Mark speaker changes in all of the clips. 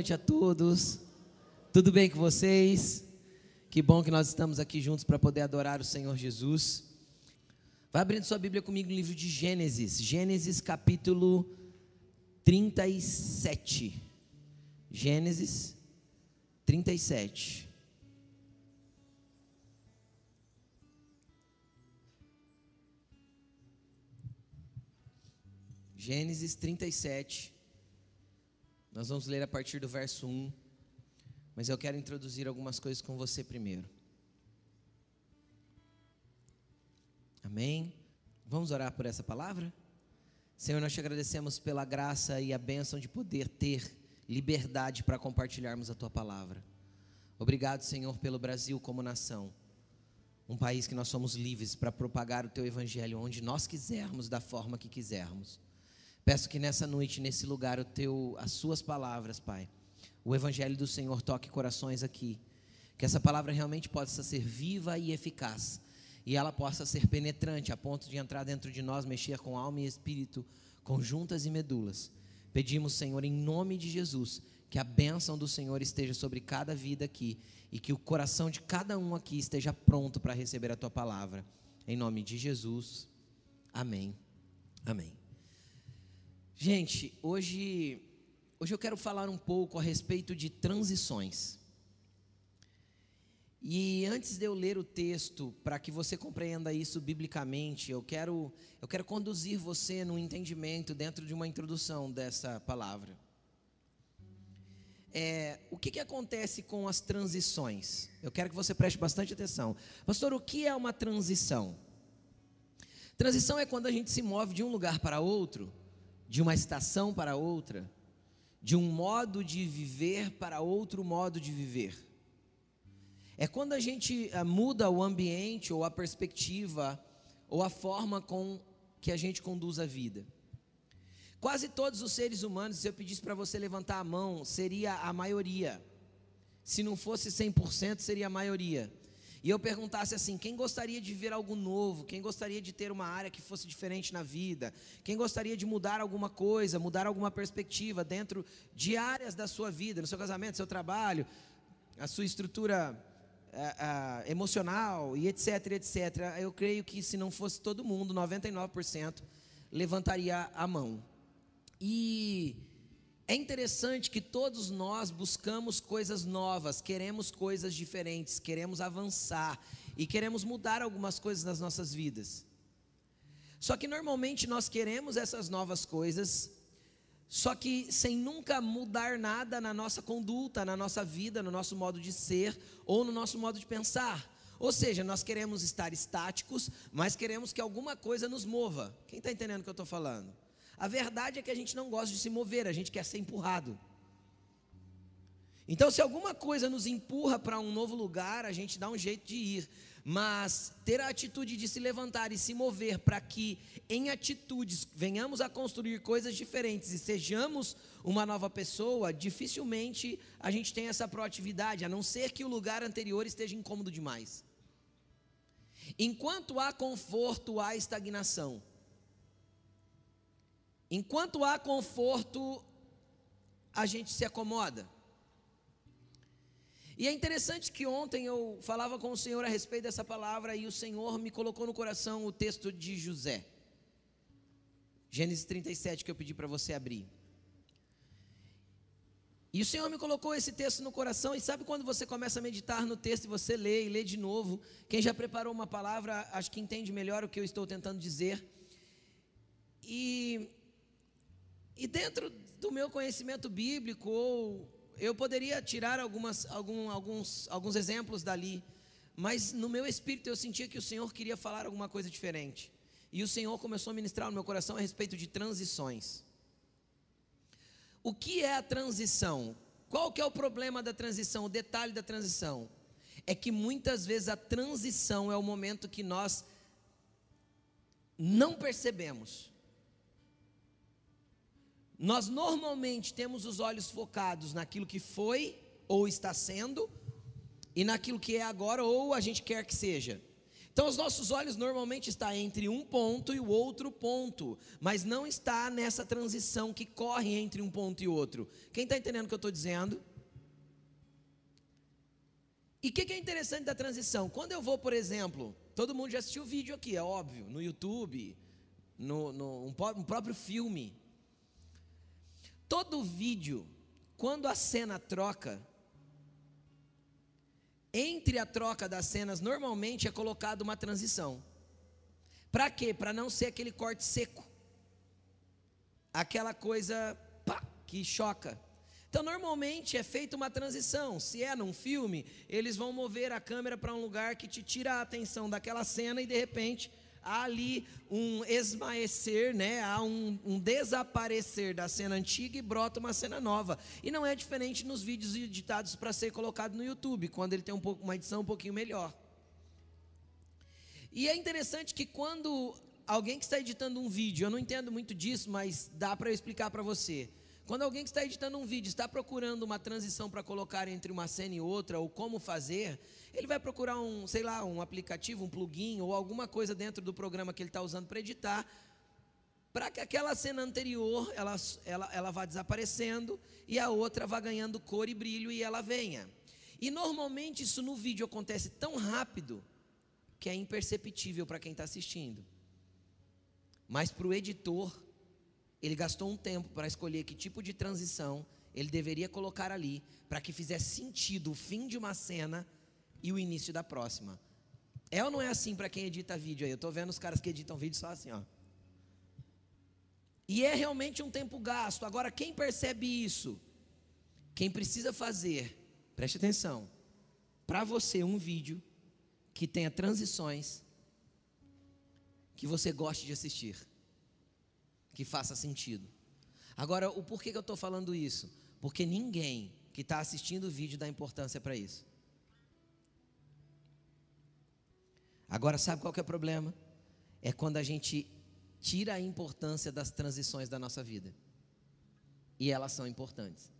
Speaker 1: noite a todos. Tudo bem com vocês? Que bom que nós estamos aqui juntos para poder adorar o Senhor Jesus. Vai abrindo sua Bíblia comigo no livro de Gênesis, Gênesis capítulo 37. Gênesis 37. Gênesis 37. Nós vamos ler a partir do verso 1. Mas eu quero introduzir algumas coisas com você primeiro. Amém? Vamos orar por essa palavra? Senhor, nós te agradecemos pela graça e a bênção de poder ter liberdade para compartilharmos a tua palavra. Obrigado, Senhor, pelo Brasil como nação. Um país que nós somos livres para propagar o teu evangelho onde nós quisermos, da forma que quisermos. Peço que nessa noite, nesse lugar, o teu, as suas palavras, Pai, o evangelho do Senhor toque corações aqui. Que essa palavra realmente possa ser viva e eficaz. E ela possa ser penetrante a ponto de entrar dentro de nós, mexer com alma e espírito, com juntas e medulas. Pedimos, Senhor, em nome de Jesus, que a bênção do Senhor esteja sobre cada vida aqui e que o coração de cada um aqui esteja pronto para receber a tua palavra. Em nome de Jesus. Amém. Amém. Gente, hoje, hoje eu quero falar um pouco a respeito de transições. E antes de eu ler o texto, para que você compreenda isso biblicamente, eu quero, eu quero conduzir você no entendimento dentro de uma introdução dessa palavra. É, o que, que acontece com as transições? Eu quero que você preste bastante atenção. Pastor, o que é uma transição? Transição é quando a gente se move de um lugar para outro de uma estação para outra, de um modo de viver para outro modo de viver. É quando a gente eh, muda o ambiente ou a perspectiva ou a forma com que a gente conduz a vida. Quase todos os seres humanos, se eu pedisse para você levantar a mão, seria a maioria. Se não fosse 100%, seria a maioria e eu perguntasse assim: quem gostaria de ver algo novo? Quem gostaria de ter uma área que fosse diferente na vida? Quem gostaria de mudar alguma coisa, mudar alguma perspectiva dentro de áreas da sua vida, no seu casamento, seu trabalho, a sua estrutura a, a, emocional e etc, etc. Eu creio que se não fosse todo mundo, 99% levantaria a mão. E é interessante que todos nós buscamos coisas novas, queremos coisas diferentes, queremos avançar e queremos mudar algumas coisas nas nossas vidas. Só que normalmente nós queremos essas novas coisas, só que sem nunca mudar nada na nossa conduta, na nossa vida, no nosso modo de ser ou no nosso modo de pensar. Ou seja, nós queremos estar estáticos, mas queremos que alguma coisa nos mova. Quem está entendendo o que eu estou falando? A verdade é que a gente não gosta de se mover, a gente quer ser empurrado. Então, se alguma coisa nos empurra para um novo lugar, a gente dá um jeito de ir. Mas ter a atitude de se levantar e se mover para que em atitudes venhamos a construir coisas diferentes e sejamos uma nova pessoa, dificilmente a gente tem essa proatividade, a não ser que o lugar anterior esteja incômodo demais. Enquanto há conforto, há estagnação. Enquanto há conforto, a gente se acomoda. E é interessante que ontem eu falava com o Senhor a respeito dessa palavra e o Senhor me colocou no coração o texto de José. Gênesis 37 que eu pedi para você abrir. E o Senhor me colocou esse texto no coração, e sabe quando você começa a meditar no texto e você lê e lê de novo? Quem já preparou uma palavra, acho que entende melhor o que eu estou tentando dizer. E e dentro do meu conhecimento bíblico, ou eu poderia tirar algumas, algum, alguns, alguns exemplos dali, mas no meu espírito eu sentia que o Senhor queria falar alguma coisa diferente. E o Senhor começou a ministrar no meu coração a respeito de transições. O que é a transição? Qual que é o problema da transição? O detalhe da transição é que muitas vezes a transição é o momento que nós não percebemos nós normalmente temos os olhos focados naquilo que foi ou está sendo e naquilo que é agora ou a gente quer que seja. Então, os nossos olhos normalmente estão entre um ponto e o outro ponto, mas não está nessa transição que corre entre um ponto e outro. Quem está entendendo o que eu estou dizendo? E o que, que, é interessante da transição? Quando eu vou, por exemplo, todo mundo já assistiu o vídeo aqui, é óbvio, no YouTube, no, no um, um próprio filme. Todo vídeo, quando a cena troca, entre a troca das cenas, normalmente é colocada uma transição. Para quê? Para não ser aquele corte seco. Aquela coisa pá, que choca. Então, normalmente é feita uma transição. Se é num filme, eles vão mover a câmera para um lugar que te tira a atenção daquela cena e de repente há ali um esmaecer, né? há um, um, desaparecer da cena antiga e brota uma cena nova. E não é diferente nos vídeos editados para ser colocado no YouTube, quando ele tem um pouco, uma edição um pouquinho melhor. E é interessante que quando alguém que está editando um vídeo, eu não entendo muito disso, mas dá para eu explicar para você. Quando alguém que está editando um vídeo está procurando uma transição para colocar entre uma cena e outra, ou como fazer, ele vai procurar um, sei lá, um aplicativo, um plugin ou alguma coisa dentro do programa que ele está usando para editar, para que aquela cena anterior ela, ela, ela vá desaparecendo e a outra vá ganhando cor e brilho e ela venha. E normalmente isso no vídeo acontece tão rápido que é imperceptível para quem está assistindo. Mas para o editor, ele gastou um tempo para escolher que tipo de transição ele deveria colocar ali, para que fizesse sentido o fim de uma cena e o início da próxima. É ou não é assim para quem edita vídeo aí? Eu estou vendo os caras que editam vídeo só assim, ó. E é realmente um tempo gasto. Agora, quem percebe isso? Quem precisa fazer, preste atenção, para você um vídeo que tenha transições que você goste de assistir que faça sentido. Agora, o porquê que eu estou falando isso? Porque ninguém que está assistindo o vídeo dá importância para isso. Agora, sabe qual que é o problema? É quando a gente tira a importância das transições da nossa vida. E elas são importantes.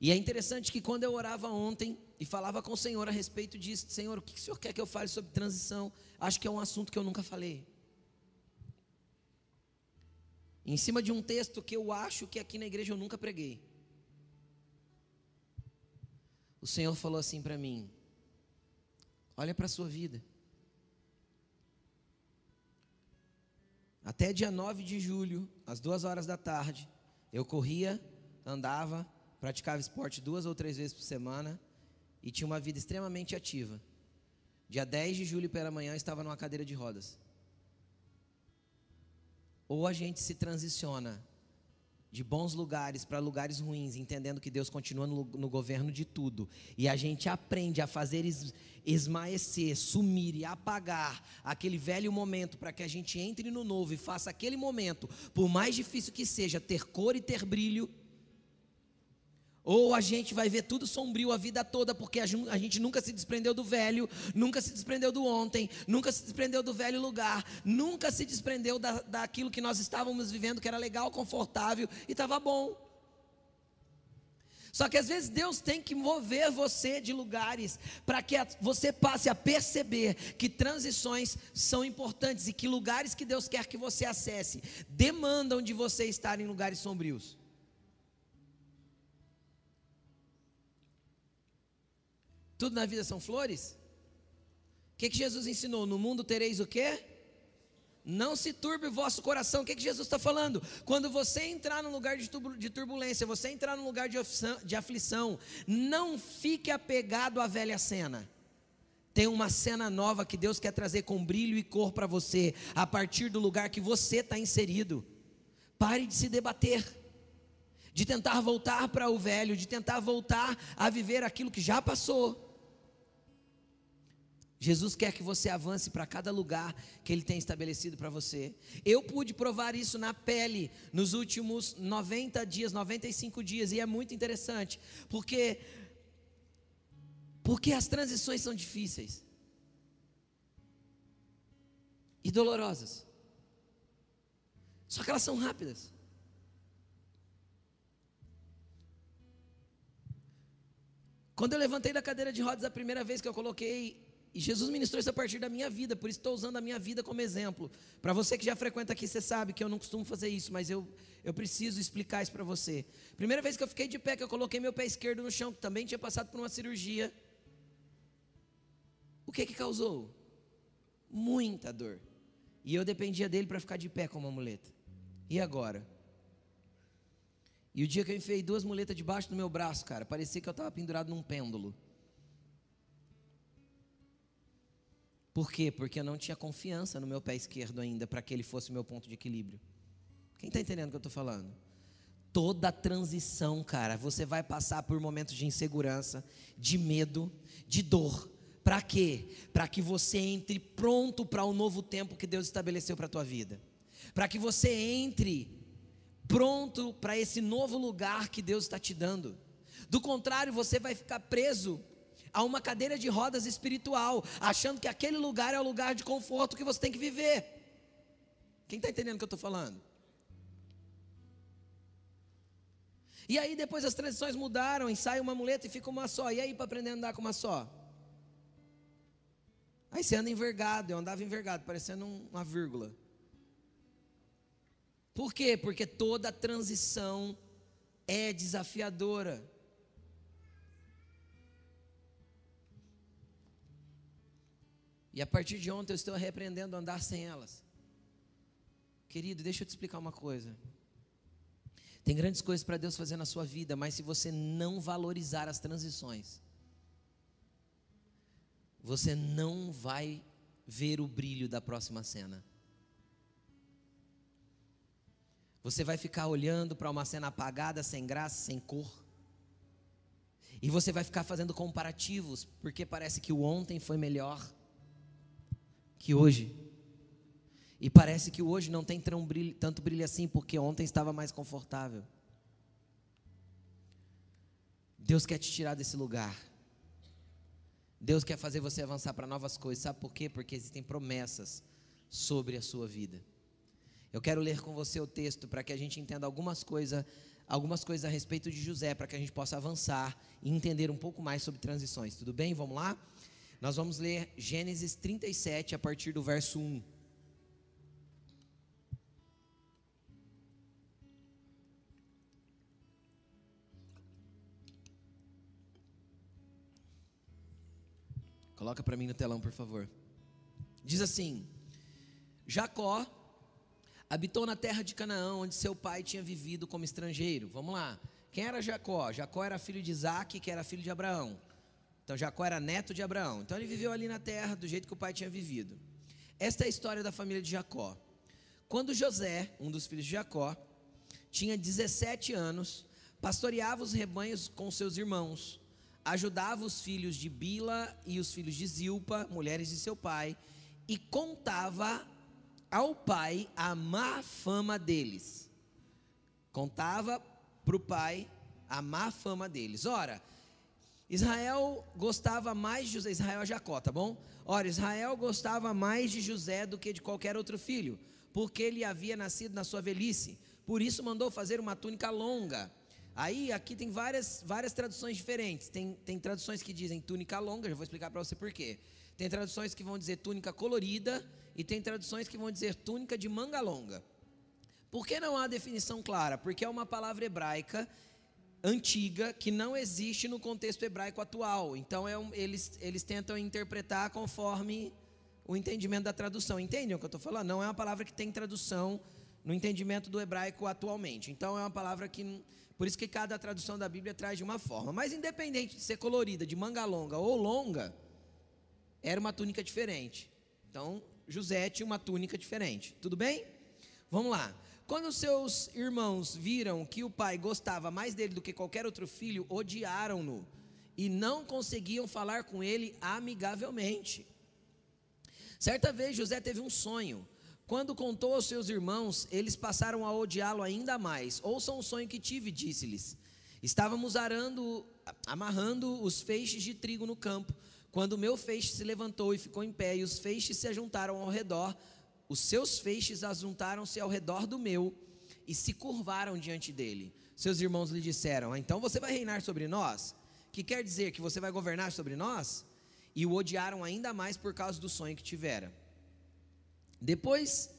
Speaker 1: E é interessante que quando eu orava ontem e falava com o Senhor a respeito disso, Senhor, o que o Senhor quer que eu fale sobre transição? Acho que é um assunto que eu nunca falei em cima de um texto que eu acho que aqui na igreja eu nunca preguei. O Senhor falou assim para mim: Olha para a sua vida. Até dia 9 de julho, às duas horas da tarde, eu corria, andava, praticava esporte duas ou três vezes por semana e tinha uma vida extremamente ativa. Dia 10 de julho pela manhã, eu estava numa cadeira de rodas. Ou a gente se transiciona de bons lugares para lugares ruins, entendendo que Deus continua no, no, governo de tudo, e a gente aprende a fazer es, esmaecer, sumir e apagar aquele velho momento para que a gente entre no novo e faça aquele momento, por mais difícil que seja, ter cor e ter brilho ou a gente vai ver tudo sombrio a vida toda, porque a gente nunca se desprendeu do velho, nunca se desprendeu do ontem, nunca se desprendeu do velho lugar, nunca se desprendeu da, daquilo que nós estávamos vivendo, que era legal, confortável e estava bom. Só que às vezes Deus tem que mover você de lugares para que você passe a perceber que transições são importantes e que lugares que Deus quer que você acesse demandam de você estar em lugares sombrios. Tudo na vida são flores? O que, que Jesus ensinou? No mundo tereis o quê? Não se turbe o vosso coração. O que, que Jesus está falando? Quando você entrar num lugar de turbulência, você entrar num lugar de de aflição, não fique apegado à velha cena. Tem uma cena nova que Deus quer trazer com brilho e cor para você, a partir do lugar que você está inserido. Pare de se debater, de tentar voltar para o velho, de tentar voltar a viver aquilo que já passou. Jesus quer que você avance para cada lugar que Ele tem estabelecido para você. Eu pude provar isso na pele nos últimos 90 dias, 95 dias, e é muito interessante, porque, porque as transições são difíceis e dolorosas, só que elas são rápidas. Quando eu levantei da cadeira de rodas a primeira vez que eu coloquei e Jesus ministrou isso a partir da minha vida, por isso estou usando a minha vida como exemplo. Para você que já frequenta aqui, você sabe que eu não costumo fazer isso, mas eu, eu preciso explicar isso para você. Primeira vez que eu fiquei de pé, que eu coloquei meu pé esquerdo no chão, que também tinha passado por uma cirurgia. O que que causou? Muita dor. E eu dependia dele para ficar de pé com uma muleta. E agora? E o dia que eu enfiei duas muletas debaixo do meu braço, cara, parecia que eu estava pendurado num pêndulo. Por quê? Porque eu não tinha confiança no meu pé esquerdo ainda para que ele fosse o meu ponto de equilíbrio. Quem está entendendo o que eu estou falando? Toda transição, cara, você vai passar por momentos de insegurança, de medo, de dor. Para quê? Para que você entre pronto para o novo tempo que Deus estabeleceu para a tua vida. Para que você entre pronto para esse novo lugar que Deus está te dando. Do contrário, você vai ficar preso a uma cadeira de rodas espiritual, achando que aquele lugar é o lugar de conforto que você tem que viver. Quem está entendendo o que eu estou falando? E aí depois as transições mudaram, e sai uma muleta e fica uma só. E aí para aprender a andar com uma só? Aí você anda envergado, eu andava envergado, parecendo uma vírgula. Por quê? Porque toda transição é desafiadora. E a partir de ontem eu estou repreendendo andar sem elas. Querido, deixa eu te explicar uma coisa. Tem grandes coisas para Deus fazer na sua vida, mas se você não valorizar as transições, você não vai ver o brilho da próxima cena. Você vai ficar olhando para uma cena apagada, sem graça, sem cor. E você vai ficar fazendo comparativos, porque parece que o ontem foi melhor que hoje. E parece que hoje não tem brilho, tanto brilho assim, porque ontem estava mais confortável. Deus quer te tirar desse lugar. Deus quer fazer você avançar para novas coisas. Sabe por quê? Porque existem promessas sobre a sua vida. Eu quero ler com você o texto para que a gente entenda algumas coisas, algumas coisas a respeito de José, para que a gente possa avançar e entender um pouco mais sobre transições. Tudo bem? Vamos lá? Nós vamos ler Gênesis 37 a partir do verso 1. Coloca para mim no telão, por favor. Diz assim: Jacó habitou na terra de Canaã, onde seu pai tinha vivido como estrangeiro. Vamos lá. Quem era Jacó? Jacó era filho de Isaac, que era filho de Abraão. Então Jacó era neto de Abraão. Então ele viveu ali na terra do jeito que o pai tinha vivido. Esta é a história da família de Jacó. Quando José, um dos filhos de Jacó, tinha 17 anos, pastoreava os rebanhos com seus irmãos, ajudava os filhos de Bila e os filhos de Zilpa, mulheres de seu pai, e contava ao pai a má fama deles. Contava para o pai a má fama deles. Ora, Israel gostava mais de José, Israel é Jacó, tá bom? Ora, Israel gostava mais de José do que de qualquer outro filho, porque ele havia nascido na sua velhice. Por isso mandou fazer uma túnica longa. Aí, aqui tem várias, várias traduções diferentes. Tem, tem traduções que dizem túnica longa, já vou explicar para você por quê. Tem traduções que vão dizer túnica colorida e tem traduções que vão dizer túnica de manga longa. Por que não há definição clara? Porque é uma palavra hebraica antiga que não existe no contexto hebraico atual. Então é um, eles, eles tentam interpretar conforme o entendimento da tradução. Entendem o que eu estou falando? Não é uma palavra que tem tradução no entendimento do hebraico atualmente. Então é uma palavra que. Por isso que cada tradução da Bíblia traz de uma forma. Mas independente de ser colorida, de manga longa ou longa, era uma túnica diferente. Então, José tinha uma túnica diferente. Tudo bem? Vamos lá. Quando seus irmãos viram que o pai gostava mais dele do que qualquer outro filho, odiaram-no e não conseguiam falar com ele amigavelmente. Certa vez José teve um sonho. Quando contou aos seus irmãos, eles passaram a odiá-lo ainda mais. Ouçam o sonho que tive, disse-lhes. Estávamos arando, amarrando os feixes de trigo no campo, quando o meu feixe se levantou e ficou em pé, e os feixes se ajuntaram ao redor, os seus feixes ajuntaram-se ao redor do meu e se curvaram diante dele. Seus irmãos lhe disseram: ah, Então você vai reinar sobre nós? Que quer dizer que você vai governar sobre nós? e o odiaram ainda mais por causa do sonho que tivera. Depois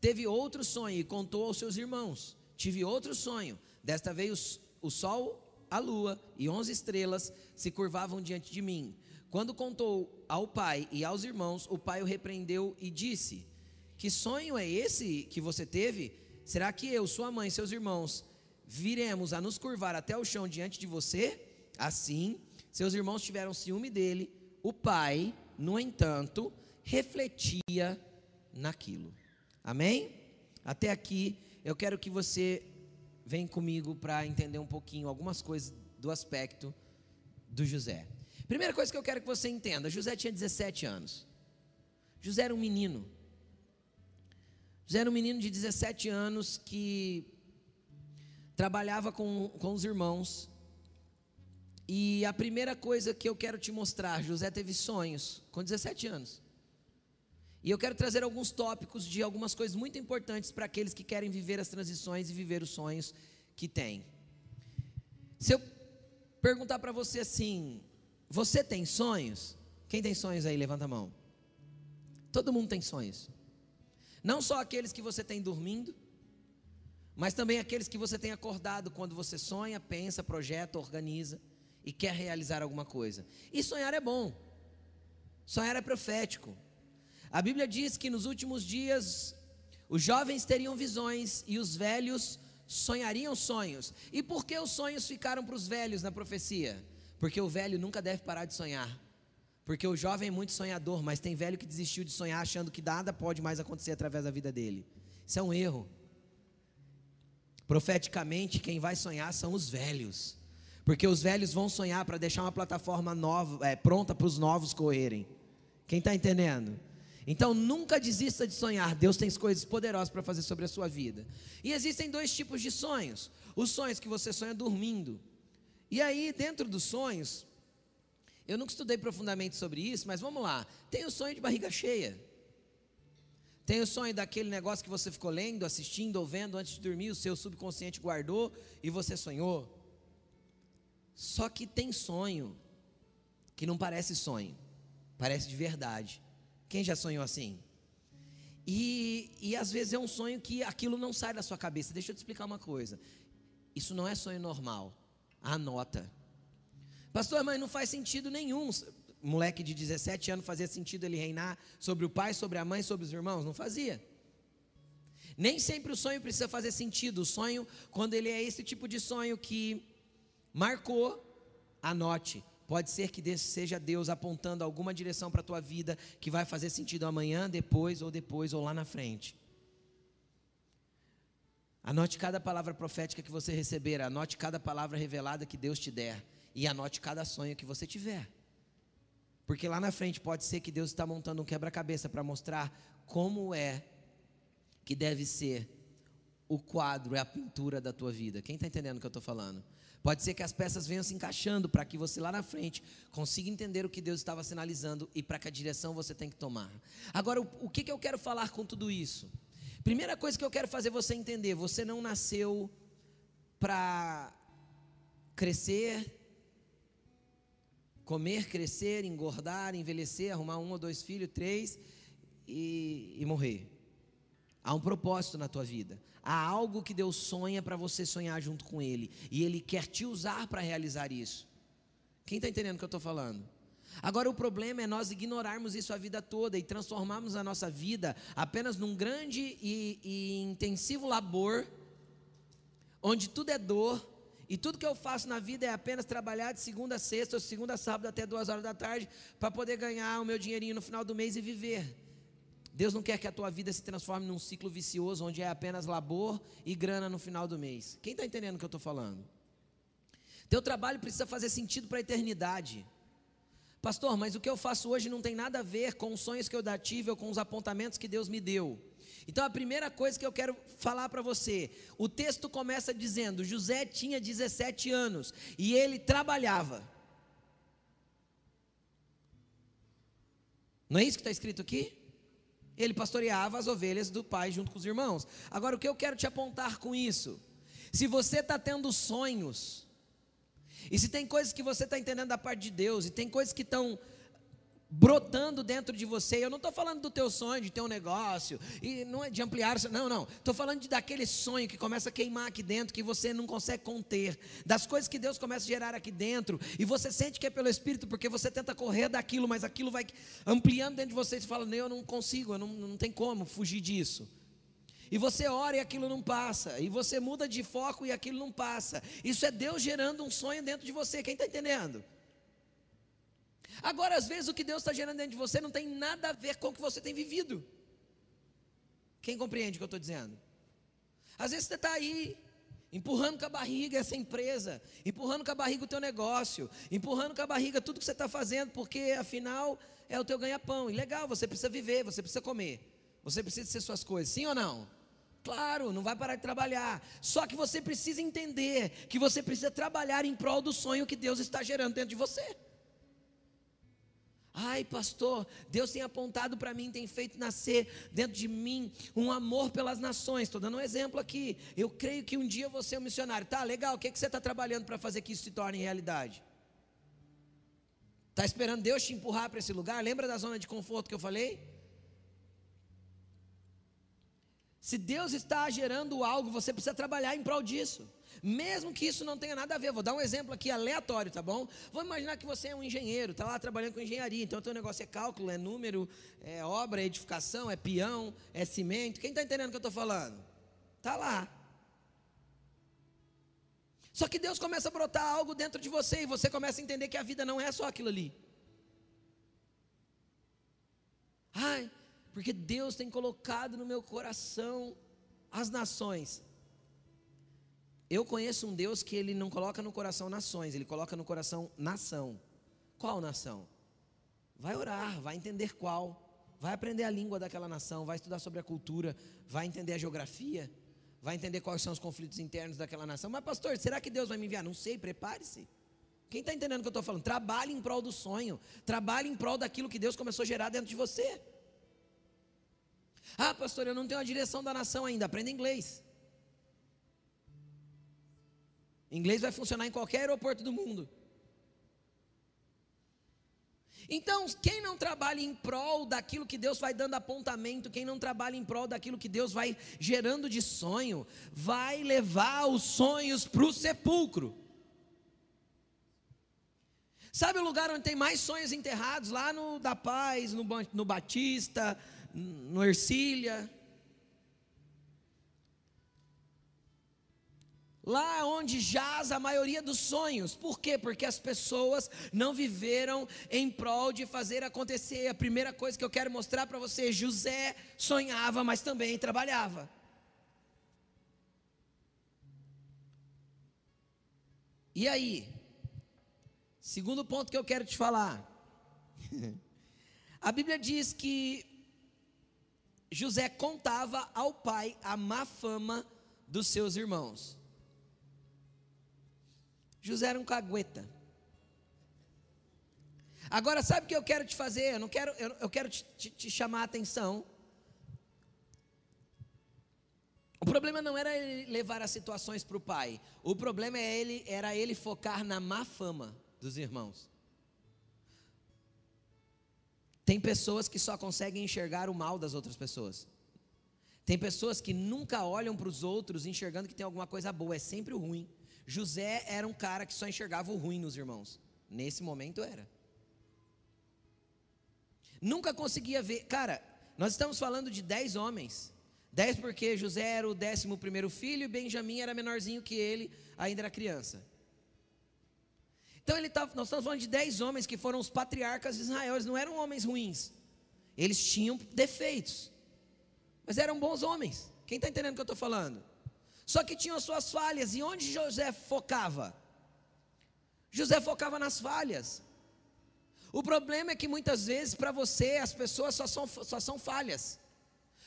Speaker 1: teve outro sonho e contou aos seus irmãos: Tive outro sonho. Desta vez o sol, a lua e onze estrelas se curvavam diante de mim. Quando contou ao pai e aos irmãos, o pai o repreendeu e disse: Que sonho é esse que você teve? Será que eu, sua mãe seus irmãos viremos a nos curvar até o chão diante de você? Assim, seus irmãos tiveram ciúme dele. O pai, no entanto, refletia naquilo. Amém? Até aqui, eu quero que você venha comigo para entender um pouquinho algumas coisas do aspecto do José. Primeira coisa que eu quero que você entenda: José tinha 17 anos. José era um menino. José era um menino de 17 anos que trabalhava com, com os irmãos. E a primeira coisa que eu quero te mostrar, José teve sonhos com 17 anos. E eu quero trazer alguns tópicos de algumas coisas muito importantes para aqueles que querem viver as transições e viver os sonhos que têm. Se eu perguntar para você assim, você tem sonhos? Quem tem sonhos aí? Levanta a mão. Todo mundo tem sonhos. Não só aqueles que você tem dormindo, mas também aqueles que você tem acordado quando você sonha, pensa, projeta, organiza e quer realizar alguma coisa. E sonhar é bom. Sonhar é profético. A Bíblia diz que nos últimos dias os jovens teriam visões e os velhos sonhariam sonhos. E por que os sonhos ficaram para os velhos na profecia? Porque o velho nunca deve parar de sonhar. Porque o jovem é muito sonhador, mas tem velho que desistiu de sonhar achando que nada pode mais acontecer através da vida dele. Isso é um erro. Profeticamente, quem vai sonhar são os velhos. Porque os velhos vão sonhar para deixar uma plataforma nova, é, pronta para os novos correrem. Quem está entendendo? Então nunca desista de sonhar. Deus tem coisas poderosas para fazer sobre a sua vida. E existem dois tipos de sonhos: os sonhos que você sonha dormindo e aí, dentro dos sonhos, eu nunca estudei profundamente sobre isso, mas vamos lá. Tem o sonho de barriga cheia. Tem o sonho daquele negócio que você ficou lendo, assistindo ou vendo antes de dormir, o seu subconsciente guardou e você sonhou. Só que tem sonho que não parece sonho, parece de verdade. Quem já sonhou assim? E, e às vezes é um sonho que aquilo não sai da sua cabeça. Deixa eu te explicar uma coisa. Isso não é sonho normal anota. Pastor, mas não faz sentido nenhum. Moleque de 17 anos fazia sentido ele reinar sobre o pai, sobre a mãe, sobre os irmãos? Não fazia. Nem sempre o sonho precisa fazer sentido. O sonho, quando ele é esse tipo de sonho que marcou, anote. Pode ser que seja Deus apontando alguma direção para a tua vida que vai fazer sentido amanhã, depois, ou depois, ou lá na frente. Anote cada palavra profética que você receber, anote cada palavra revelada que Deus te der, e anote cada sonho que você tiver. Porque lá na frente pode ser que Deus está montando um quebra-cabeça para mostrar como é que deve ser o quadro, é a pintura da tua vida. Quem está entendendo o que eu estou falando? Pode ser que as peças venham se encaixando para que você lá na frente consiga entender o que Deus estava sinalizando e para que a direção você tem que tomar. Agora, o, o que, que eu quero falar com tudo isso? Primeira coisa que eu quero fazer você entender: você não nasceu para crescer, comer, crescer, engordar, envelhecer, arrumar um ou dois filhos, três e, e morrer. Há um propósito na tua vida. Há algo que Deus sonha para você sonhar junto com Ele. E Ele quer te usar para realizar isso. Quem está entendendo o que eu estou falando? Agora, o problema é nós ignorarmos isso a vida toda e transformarmos a nossa vida apenas num grande e, e intensivo labor, onde tudo é dor, e tudo que eu faço na vida é apenas trabalhar de segunda a sexta, ou segunda a sábado até duas horas da tarde, para poder ganhar o meu dinheirinho no final do mês e viver. Deus não quer que a tua vida se transforme num ciclo vicioso, onde é apenas labor e grana no final do mês. Quem está entendendo o que eu estou falando? Teu trabalho precisa fazer sentido para a eternidade. Pastor, mas o que eu faço hoje não tem nada a ver com os sonhos que eu tive ou com os apontamentos que Deus me deu. Então a primeira coisa que eu quero falar para você, o texto começa dizendo: José tinha 17 anos e ele trabalhava. Não é isso que está escrito aqui? Ele pastoreava as ovelhas do pai junto com os irmãos. Agora, o que eu quero te apontar com isso? Se você está tendo sonhos, e se tem coisas que você está entendendo da parte de Deus, e tem coisas que estão brotando dentro de você. Eu não estou falando do teu sonho de ter um negócio e não é de ampliar, não, não. Estou falando de daquele sonho que começa a queimar aqui dentro que você não consegue conter, das coisas que Deus começa a gerar aqui dentro e você sente que é pelo Espírito porque você tenta correr daquilo, mas aquilo vai ampliando dentro de você e você fala, eu não consigo, eu não, não tem como fugir disso. E você ora e aquilo não passa. E você muda de foco e aquilo não passa. Isso é Deus gerando um sonho dentro de você. Quem está entendendo? Agora, às vezes, o que Deus está gerando dentro de você não tem nada a ver com o que você tem vivido. Quem compreende o que eu estou dizendo? Às vezes você está aí, empurrando com a barriga essa empresa, empurrando com a barriga o teu negócio, empurrando com a barriga tudo que você está fazendo, porque afinal é o teu ganha-pão. E legal, você precisa viver, você precisa comer, você precisa ser suas coisas, sim ou não? Claro, não vai parar de trabalhar. Só que você precisa entender que você precisa trabalhar em prol do sonho que Deus está gerando dentro de você. Ai, pastor, Deus tem apontado para mim, tem feito nascer dentro de mim um amor pelas nações. Estou dando um exemplo aqui. Eu creio que um dia vou ser um missionário. Tá, legal, o que, é que você está trabalhando para fazer que isso se torne realidade? Está esperando Deus te empurrar para esse lugar? Lembra da zona de conforto que eu falei? Se Deus está gerando algo, você precisa trabalhar em prol disso mesmo que isso não tenha nada a ver. Vou dar um exemplo aqui aleatório, tá bom? Vamos imaginar que você é um engenheiro, está lá trabalhando com engenharia, então o teu negócio é cálculo, é número, é obra, é edificação, é peão, é cimento. Quem está entendendo o que eu estou falando? Está lá. Só que Deus começa a brotar algo dentro de você e você começa a entender que a vida não é só aquilo ali. Ai, porque Deus tem colocado no meu coração as nações. Eu conheço um Deus que ele não coloca no coração nações, ele coloca no coração nação. Qual nação? Vai orar, vai entender qual, vai aprender a língua daquela nação, vai estudar sobre a cultura, vai entender a geografia, vai entender quais são os conflitos internos daquela nação. Mas, pastor, será que Deus vai me enviar? Não sei, prepare-se. Quem está entendendo o que eu estou falando? Trabalhe em prol do sonho, trabalhe em prol daquilo que Deus começou a gerar dentro de você. Ah, pastor, eu não tenho a direção da nação ainda, aprenda inglês. Inglês vai funcionar em qualquer aeroporto do mundo. Então, quem não trabalha em prol daquilo que Deus vai dando apontamento, quem não trabalha em prol daquilo que Deus vai gerando de sonho, vai levar os sonhos para o sepulcro. Sabe o lugar onde tem mais sonhos enterrados? Lá no da Paz, no, no Batista, no Ercília. Lá onde jaz a maioria dos sonhos. Por quê? Porque as pessoas não viveram em prol de fazer acontecer. A primeira coisa que eu quero mostrar para você: José sonhava, mas também trabalhava. E aí? Segundo ponto que eu quero te falar. A Bíblia diz que José contava ao pai a má fama dos seus irmãos. José era um cagueta. Agora, sabe o que eu quero te fazer? Eu, não quero, eu, eu quero te, te, te chamar a atenção. O problema não era ele levar as situações para o pai. O problema é ele, era ele focar na má fama dos irmãos. Tem pessoas que só conseguem enxergar o mal das outras pessoas. Tem pessoas que nunca olham para os outros enxergando que tem alguma coisa boa, é sempre o ruim. José era um cara que só enxergava o ruim nos irmãos. Nesse momento era. Nunca conseguia ver. Cara, nós estamos falando de dez homens. Dez porque José era o décimo primeiro filho e Benjamim era menorzinho que ele, ainda era criança. Então ele tá, nós estamos falando de dez homens que foram os patriarcas de Israel. Eles não eram homens ruins. Eles tinham defeitos. Mas eram bons homens. Quem está entendendo o que eu estou falando? Só que tinham suas falhas. E onde José focava? José focava nas falhas. O problema é que muitas vezes para você as pessoas só são, só são falhas.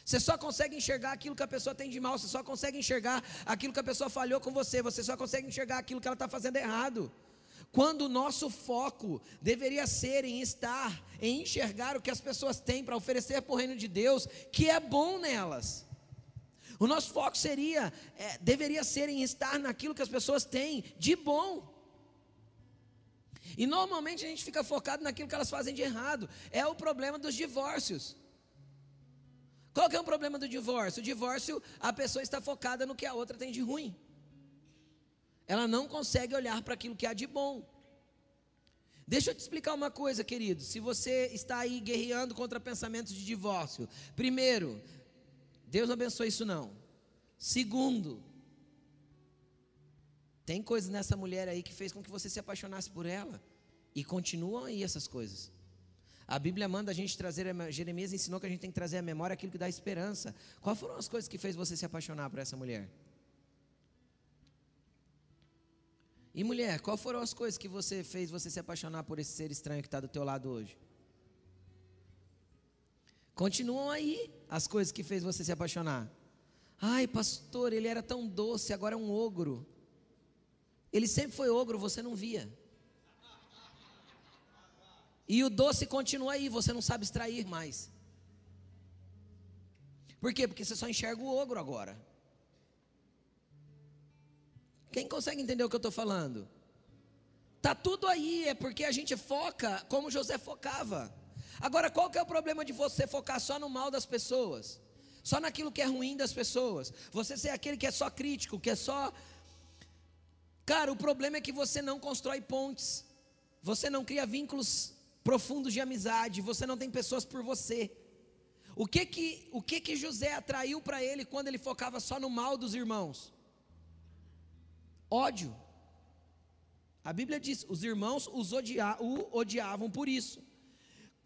Speaker 1: Você só consegue enxergar aquilo que a pessoa tem de mal, você só consegue enxergar aquilo que a pessoa falhou com você, você só consegue enxergar aquilo que ela está fazendo errado. Quando o nosso foco deveria ser em estar, em enxergar o que as pessoas têm para oferecer para o reino de Deus, que é bom nelas. O nosso foco seria, é, deveria ser em estar naquilo que as pessoas têm de bom. E normalmente a gente fica focado naquilo que elas fazem de errado. É o problema dos divórcios. Qual que é o problema do divórcio? O divórcio, a pessoa está focada no que a outra tem de ruim. Ela não consegue olhar para aquilo que há de bom. Deixa eu te explicar uma coisa, querido. Se você está aí guerreando contra pensamentos de divórcio, primeiro, Deus não abençoe isso não. Segundo, tem coisas nessa mulher aí que fez com que você se apaixonasse por ela. E continuam aí essas coisas. A Bíblia manda a gente trazer, Jeremias ensinou que a gente tem que trazer à memória aquilo que dá esperança. Quais foram as coisas que fez você se apaixonar por essa mulher? E mulher, quais foram as coisas que você fez você se apaixonar por esse ser estranho que está do teu lado hoje? Continuam aí as coisas que fez você se apaixonar. Ai, pastor, ele era tão doce, agora é um ogro. Ele sempre foi ogro, você não via. E o doce continua aí, você não sabe extrair mais. Por quê? Porque você só enxerga o ogro agora. Quem consegue entender o que eu estou falando? Tá tudo aí, é porque a gente foca como José focava. Agora, qual que é o problema de você focar só no mal das pessoas? Só naquilo que é ruim das pessoas? Você ser aquele que é só crítico, que é só Cara, o problema é que você não constrói pontes, você não cria vínculos profundos de amizade, você não tem pessoas por você. O que que, o que, que José atraiu para ele quando ele focava só no mal dos irmãos? Ódio. A Bíblia diz: os irmãos os odia, o odiavam por isso.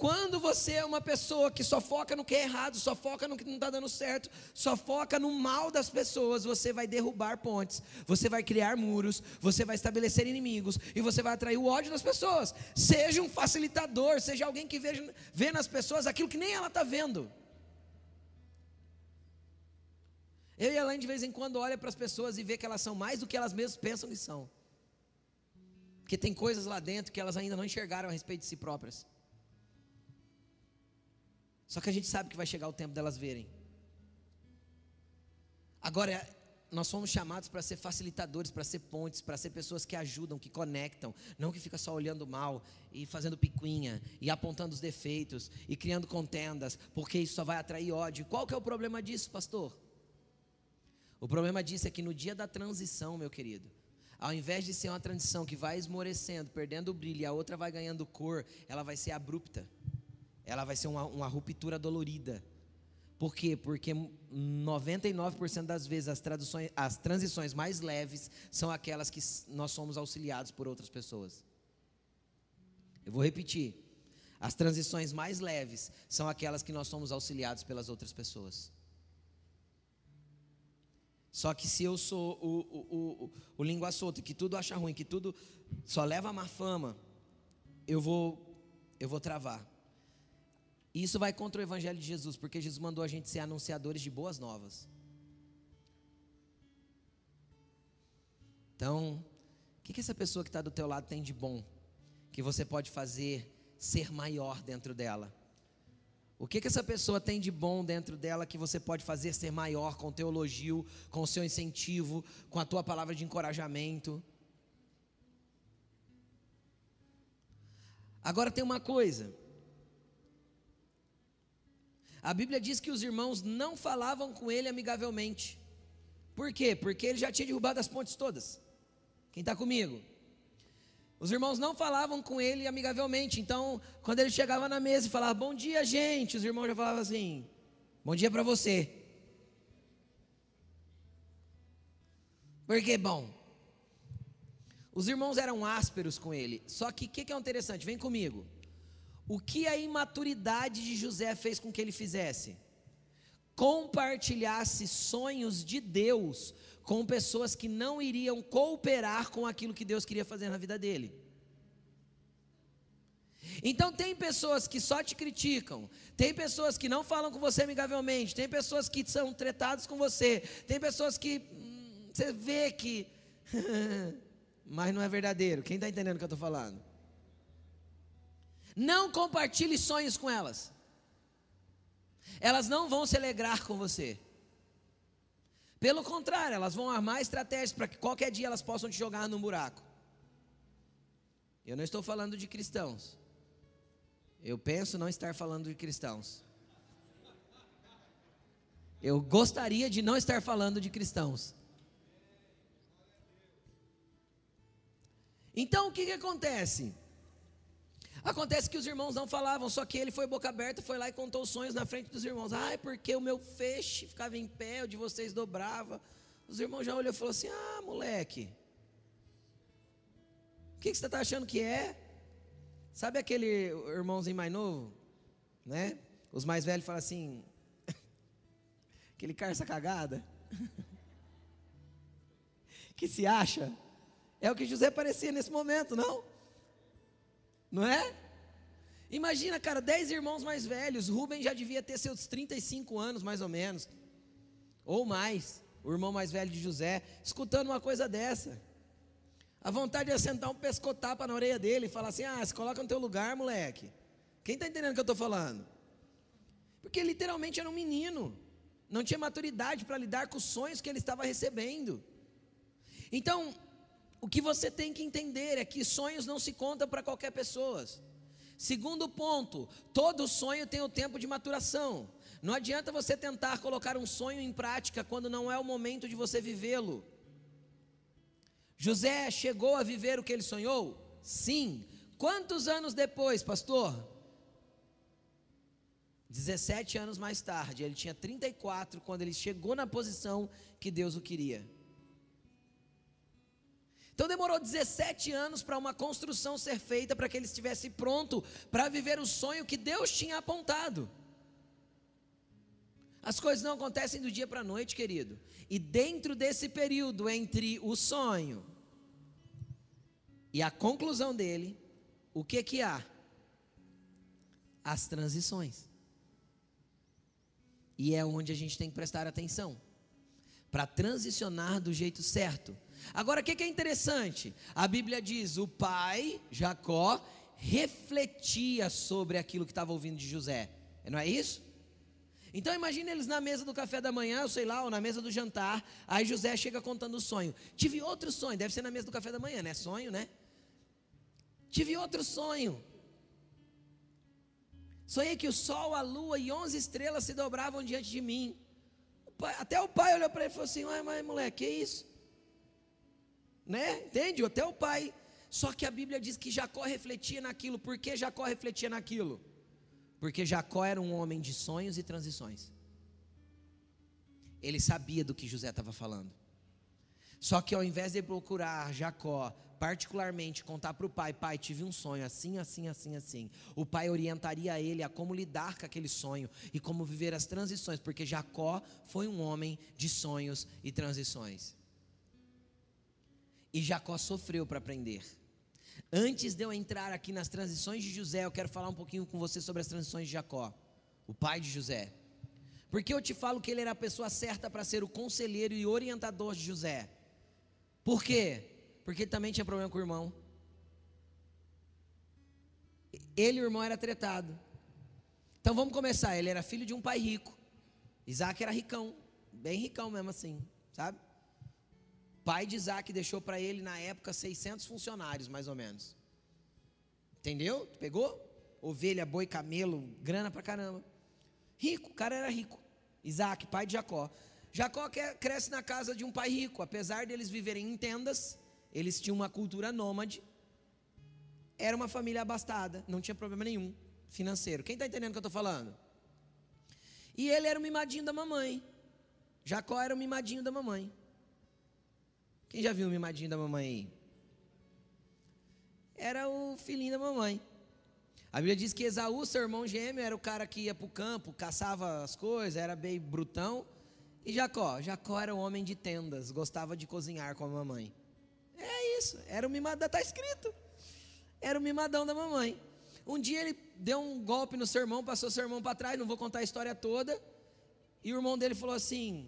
Speaker 1: Quando você é uma pessoa que só foca no que é errado, só foca no que não está dando certo, só foca no mal das pessoas, você vai derrubar pontes, você vai criar muros, você vai estabelecer inimigos e você vai atrair o ódio das pessoas. Seja um facilitador, seja alguém que veja, vê nas pessoas aquilo que nem ela está vendo. Eu e Elaine de vez em quando olha para as pessoas e vê que elas são mais do que elas mesmas pensam que são. Porque tem coisas lá dentro que elas ainda não enxergaram a respeito de si próprias. Só que a gente sabe que vai chegar o tempo delas verem. Agora, nós somos chamados para ser facilitadores, para ser pontes, para ser pessoas que ajudam, que conectam, não que fica só olhando mal e fazendo picuinha e apontando os defeitos e criando contendas, porque isso só vai atrair ódio. Qual que é o problema disso, pastor? O problema disso é que no dia da transição, meu querido, ao invés de ser uma transição que vai esmorecendo, perdendo o brilho e a outra vai ganhando cor, ela vai ser abrupta ela vai ser uma, uma ruptura dolorida. Por quê? Porque 99% das vezes as, traduções, as transições mais leves são aquelas que nós somos auxiliados por outras pessoas. Eu vou repetir. As transições mais leves são aquelas que nós somos auxiliados pelas outras pessoas. Só que se eu sou o, o, o, o língua solta, que tudo acha ruim, que tudo só leva a má fama, eu vou, eu vou travar. E isso vai contra o Evangelho de Jesus, porque Jesus mandou a gente ser anunciadores de boas novas. Então, o que, que essa pessoa que está do teu lado tem de bom? Que você pode fazer ser maior dentro dela? O que, que essa pessoa tem de bom dentro dela que você pode fazer ser maior com o teu elogio, com o seu incentivo, com a tua palavra de encorajamento? Agora tem uma coisa. A Bíblia diz que os irmãos não falavam com ele amigavelmente. Por quê? Porque ele já tinha derrubado as pontes todas. Quem está comigo? Os irmãos não falavam com ele amigavelmente. Então, quando ele chegava na mesa e falava, bom dia, gente, os irmãos já falavam assim: bom dia para você. Porque, bom, os irmãos eram ásperos com ele. Só que o que, que é interessante? Vem comigo. O que a imaturidade de José fez com que ele fizesse? Compartilhasse sonhos de Deus com pessoas que não iriam cooperar com aquilo que Deus queria fazer na vida dele. Então tem pessoas que só te criticam, tem pessoas que não falam com você amigavelmente, tem pessoas que são tratadas com você, tem pessoas que hum, você vê que, mas não é verdadeiro. Quem está entendendo o que eu estou falando? Não compartilhe sonhos com elas. Elas não vão se alegrar com você. Pelo contrário, elas vão armar estratégias para que qualquer dia elas possam te jogar num buraco. Eu não estou falando de cristãos. Eu penso não estar falando de cristãos. Eu gostaria de não estar falando de cristãos. Então o que, que acontece? Acontece que os irmãos não falavam, só que ele foi boca aberta, foi lá e contou os sonhos na frente dos irmãos. Ai, porque o meu feixe ficava em pé, o de vocês dobrava. Os irmãos já olhou e falou assim: Ah, moleque, o que, que você está achando que é? Sabe aquele irmãozinho mais novo, né? Os mais velhos falam assim, aquele carça cagada, que se acha, é o que José parecia nesse momento, não? Não é? Imagina, cara, dez irmãos mais velhos. Rubem já devia ter seus 35 anos, mais ou menos. Ou mais. O irmão mais velho de José, escutando uma coisa dessa. A vontade de sentar um pescotapa na orelha dele e falar assim: ah, se coloca no teu lugar, moleque. Quem está entendendo o que eu estou falando? Porque literalmente era um menino. Não tinha maturidade para lidar com os sonhos que ele estava recebendo. Então, o que você tem que entender é que sonhos não se contam para qualquer pessoa. Segundo ponto, todo sonho tem o tempo de maturação. Não adianta você tentar colocar um sonho em prática quando não é o momento de você vivê-lo. José chegou a viver o que ele sonhou? Sim. Quantos anos depois, pastor? 17 anos mais tarde, ele tinha 34 quando ele chegou na posição que Deus o queria. Então demorou 17 anos para uma construção ser feita para que ele estivesse pronto para viver o sonho que Deus tinha apontado. As coisas não acontecem do dia para a noite, querido. E dentro desse período entre o sonho e a conclusão dele, o que que há? As transições. E é onde a gente tem que prestar atenção para transicionar do jeito certo. Agora, o que, é interessante? A Bíblia diz: o pai, Jacó, refletia sobre aquilo que estava ouvindo de José. Não é isso? Então imagine eles na mesa do café da manhã, eu sei lá, ou na mesa do jantar, aí José chega contando o sonho. Tive outro sonho, deve ser na mesa do café da manhã, né? Sonho, né? Tive outro sonho. Sonhei que o sol, a lua e onze estrelas se dobravam diante de mim. O pai, até o pai olhou para ele e falou assim: Mas, mas moleque, que isso? Né? Entende? Até o pai. Só que a Bíblia diz que Jacó refletia naquilo. Por que Jacó refletia naquilo? Porque Jacó era um homem de sonhos e transições. Ele sabia do que José estava falando. Só que ao invés de procurar Jacó, particularmente contar para o pai, pai, tive um sonho assim, assim, assim, assim. O pai orientaria ele a como lidar com aquele sonho e como viver as transições, porque Jacó foi um homem de sonhos e transições. E Jacó sofreu para aprender. Antes de eu entrar aqui nas transições de José, eu quero falar um pouquinho com você sobre as transições de Jacó, o pai de José. Porque eu te falo que ele era a pessoa certa para ser o conselheiro e orientador de José. Por quê? Porque ele também tinha problema com o irmão. Ele e o irmão era tretado. Então vamos começar. Ele era filho de um pai rico. Isaac era ricão, bem ricão mesmo assim, sabe? Pai de Isaac deixou para ele, na época, 600 funcionários, mais ou menos. Entendeu? Pegou? Ovelha, boi, camelo, grana pra caramba. Rico, o cara era rico. Isaac, pai de Jacó. Jacó cresce na casa de um pai rico, apesar deles viverem em tendas, eles tinham uma cultura nômade. Era uma família abastada, não tinha problema nenhum financeiro. Quem está entendendo o que eu estou falando? E ele era o mimadinho da mamãe. Jacó era o mimadinho da mamãe. Quem já viu o mimadinho da mamãe aí? Era o filhinho da mamãe. A Bíblia diz que Esaú, seu irmão gêmeo, era o cara que ia para o campo, caçava as coisas, era bem brutão. E Jacó? Jacó era um homem de tendas, gostava de cozinhar com a mamãe. É isso, era o mimadão, está escrito. Era o mimadão da mamãe. Um dia ele deu um golpe no seu irmão, passou seu irmão para trás, não vou contar a história toda. E o irmão dele falou assim: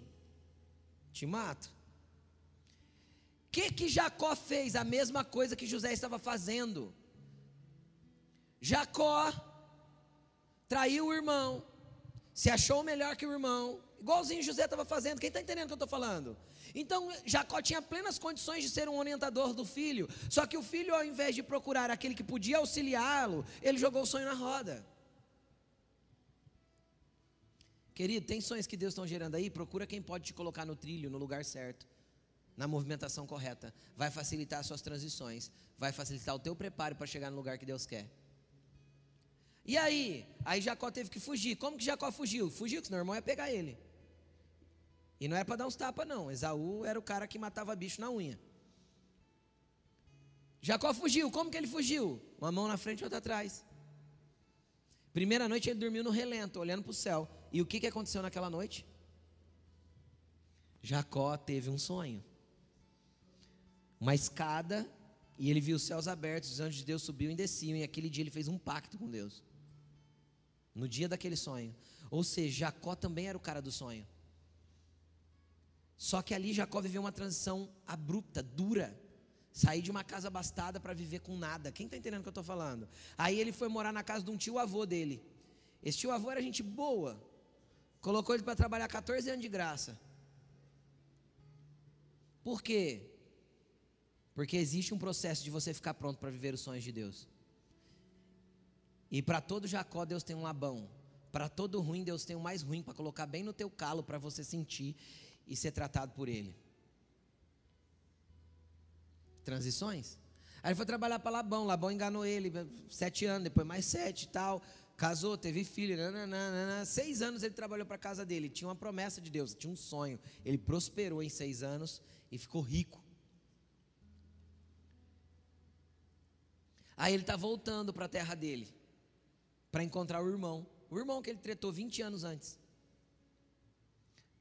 Speaker 1: Te mato que que Jacó fez? A mesma coisa que José estava fazendo. Jacó traiu o irmão, se achou melhor que o irmão, igualzinho José estava fazendo. Quem está entendendo o que eu estou falando? Então Jacó tinha plenas condições de ser um orientador do filho. Só que o filho, ao invés de procurar aquele que podia auxiliá-lo, ele jogou o sonho na roda. Querido, tem sonhos que Deus está gerando aí? Procura quem pode te colocar no trilho, no lugar certo, na movimentação correta. Vai facilitar as suas transições, vai facilitar o teu preparo para chegar no lugar que Deus quer. E aí? Aí Jacó teve que fugir. Como que Jacó fugiu? Fugiu, que senão o irmão ia pegar ele. E não era para dar uns tapas, não. Esaú era o cara que matava bicho na unha. Jacó fugiu. Como que ele fugiu? Uma mão na frente e outra atrás. Primeira noite ele dormiu no relento, olhando para o céu. E o que, que aconteceu naquela noite? Jacó teve um sonho. Uma escada, e ele viu os céus abertos, os anjos de Deus subiam e desciam, e aquele dia ele fez um pacto com Deus. No dia daquele sonho. Ou seja, Jacó também era o cara do sonho. Só que ali Jacó viveu uma transição abrupta, dura. Sair de uma casa abastada para viver com nada. Quem está entendendo o que eu estou falando? Aí ele foi morar na casa de um tio avô dele. Esse tio avô era gente boa. Colocou ele para trabalhar 14 anos de graça. Por quê? Porque existe um processo de você ficar pronto para viver os sonhos de Deus. E para todo Jacó, Deus tem um Labão. Para todo ruim, Deus tem o um mais ruim para colocar bem no teu calo para você sentir e ser tratado por Ele. Transições. Aí ele foi trabalhar para Labão. Labão enganou ele, sete anos, depois mais sete e tal. Casou, teve filho. Nananana. Seis anos ele trabalhou para a casa dele. Tinha uma promessa de Deus, tinha um sonho. Ele prosperou em seis anos e ficou rico. Aí ele está voltando para a terra dele para encontrar o irmão. O irmão que ele tretou 20 anos antes.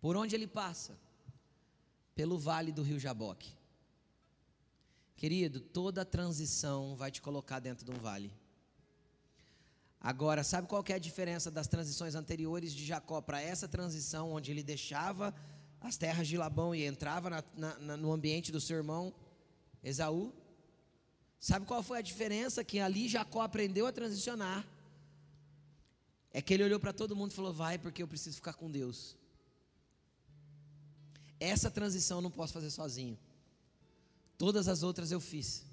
Speaker 1: Por onde ele passa? Pelo vale do rio Jaboque. Querido, toda transição vai te colocar dentro de um vale. Agora, sabe qual é a diferença das transições anteriores de Jacó para essa transição, onde ele deixava as terras de Labão e entrava na, na, no ambiente do seu irmão Esaú? Sabe qual foi a diferença? Que ali Jacó aprendeu a transicionar. É que ele olhou para todo mundo e falou: Vai, porque eu preciso ficar com Deus. Essa transição eu não posso fazer sozinho. Todas as outras eu fiz.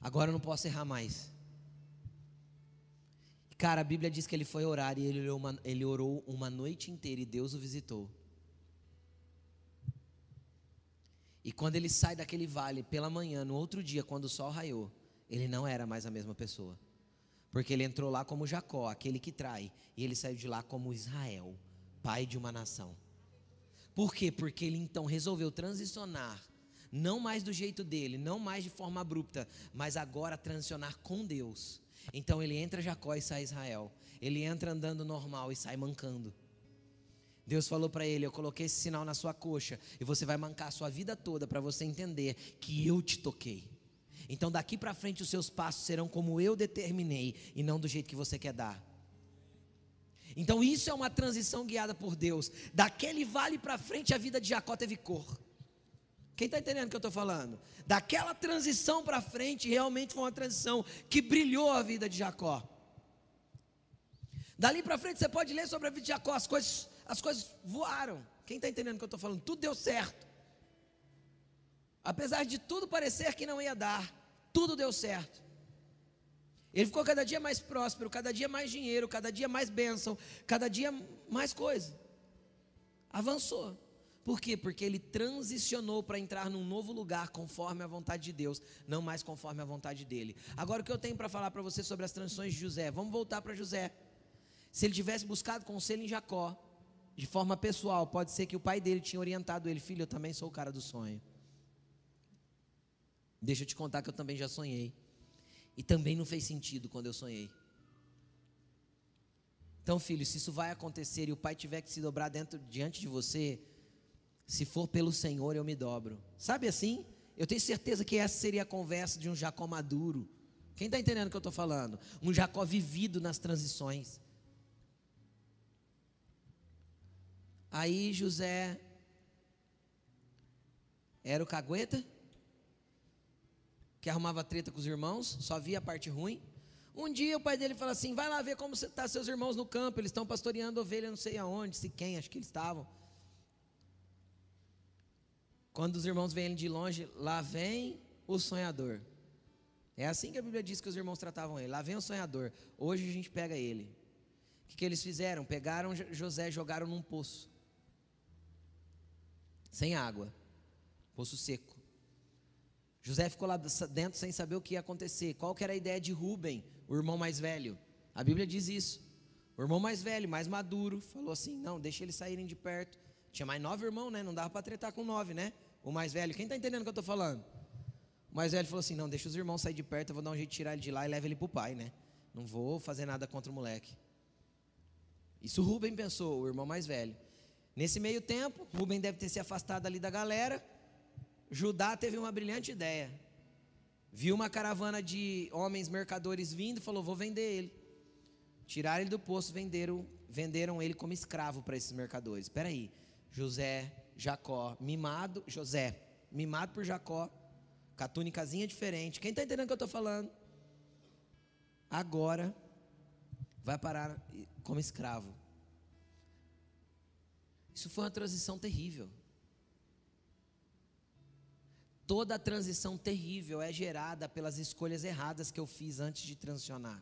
Speaker 1: Agora eu não posso errar mais. Cara, a Bíblia diz que ele foi orar e ele uma, ele orou uma noite inteira e Deus o visitou. E quando ele sai daquele vale pela manhã, no outro dia, quando o sol raiou, ele não era mais a mesma pessoa. Porque ele entrou lá como Jacó, aquele que trai, e ele saiu de lá como Israel, pai de uma nação. Por quê? Porque ele então resolveu transicionar, não mais do jeito dele, não mais de forma abrupta, mas agora transicionar com Deus. Então ele entra Jacó e sai Israel. Ele entra andando normal e sai mancando. Deus falou para ele: Eu coloquei esse sinal na sua coxa e você vai mancar a sua vida toda para você entender que eu te toquei. Então daqui para frente os seus passos serão como eu determinei e não do jeito que você quer dar. Então isso é uma transição guiada por Deus. Daquele vale para frente a vida de Jacó teve cor. Quem está entendendo o que eu estou falando? Daquela transição para frente, realmente foi uma transição que brilhou a vida de Jacó. Dali para frente você pode ler sobre a vida de Jacó, as coisas, as coisas voaram. Quem está entendendo o que eu estou falando? Tudo deu certo. Apesar de tudo parecer que não ia dar, tudo deu certo. Ele ficou cada dia mais próspero, cada dia mais dinheiro, cada dia mais bênção, cada dia mais coisa. Avançou. Por quê? Porque ele transicionou para entrar num novo lugar conforme a vontade de Deus, não mais conforme a vontade dele. Agora o que eu tenho para falar para você sobre as transições de José? Vamos voltar para José. Se ele tivesse buscado conselho em Jacó, de forma pessoal, pode ser que o pai dele tinha orientado ele, filho, eu também sou o cara do sonho. Deixa eu te contar que eu também já sonhei. E também não fez sentido quando eu sonhei. Então, filho, se isso vai acontecer e o pai tiver que se dobrar dentro, diante de você, se for pelo Senhor, eu me dobro. Sabe assim? Eu tenho certeza que essa seria a conversa de um Jacó maduro. Quem está entendendo o que eu estou falando? Um Jacó vivido nas transições. Aí José era o cagueta? que arrumava treta com os irmãos, só via a parte ruim. Um dia o pai dele fala assim: vai lá ver como estão tá seus irmãos no campo, eles estão pastoreando ovelha, não sei aonde, se quem, acho que eles estavam. Quando os irmãos vêm de longe, lá vem o sonhador. É assim que a Bíblia diz que os irmãos tratavam ele. Lá vem o sonhador. Hoje a gente pega ele. O que, que eles fizeram? Pegaram José e jogaram num poço. Sem água. Poço seco. José ficou lá dentro sem saber o que ia acontecer. Qual que era a ideia de Rubem, o irmão mais velho? A Bíblia diz isso. O irmão mais velho, mais maduro, falou assim: não, deixa eles saírem de perto. Tinha mais nove irmãos, né? Não dava para tretar com nove, né? O mais velho. Quem está entendendo o que eu estou falando? O mais velho falou assim: não, deixa os irmãos sair de perto, eu vou dar um jeito de tirar ele de lá e leva ele para o pai, né? Não vou fazer nada contra o moleque. Isso Rubem pensou, o irmão mais velho. Nesse meio tempo, Rubem deve ter se afastado ali da galera. Judá teve uma brilhante ideia. Viu uma caravana de homens mercadores vindo e falou: Vou vender ele. Tiraram ele do poço, venderam, venderam ele como escravo para esses mercadores. Espera aí, José, Jacó, mimado, José, mimado por Jacó, com a túnicazinha diferente. Quem está entendendo o que eu estou falando? Agora vai parar como escravo. Isso foi uma transição terrível. Toda transição terrível é gerada pelas escolhas erradas que eu fiz antes de transicionar.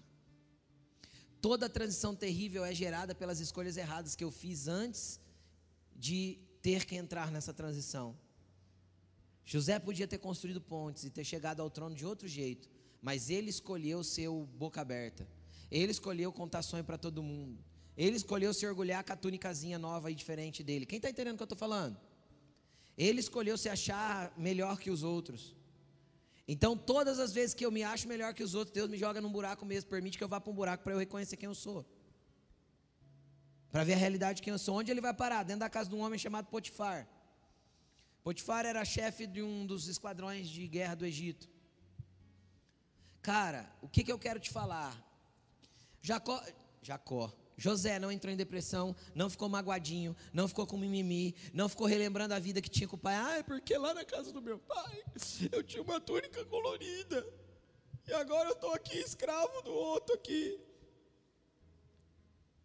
Speaker 1: Toda transição terrível é gerada pelas escolhas erradas que eu fiz antes de ter que entrar nessa transição. José podia ter construído pontes e ter chegado ao trono de outro jeito, mas ele escolheu ser o boca aberta. Ele escolheu contar sonho para todo mundo. Ele escolheu se orgulhar com a túnicazinha nova e diferente dele. Quem está entendendo o que eu estou falando? Ele escolheu se achar melhor que os outros. Então, todas as vezes que eu me acho melhor que os outros, Deus me joga num buraco mesmo, permite que eu vá para um buraco para eu reconhecer quem eu sou. Para ver a realidade de quem eu sou. Onde ele vai parar? Dentro da casa de um homem chamado Potifar. Potifar era chefe de um dos esquadrões de guerra do Egito. Cara, o que, que eu quero te falar? Jacó, Jacó, José não entrou em depressão, não ficou magoadinho, não ficou com mimimi, não ficou relembrando a vida que tinha com o pai. Ah, é porque lá na casa do meu pai eu tinha uma túnica colorida. E agora eu estou aqui escravo do outro aqui.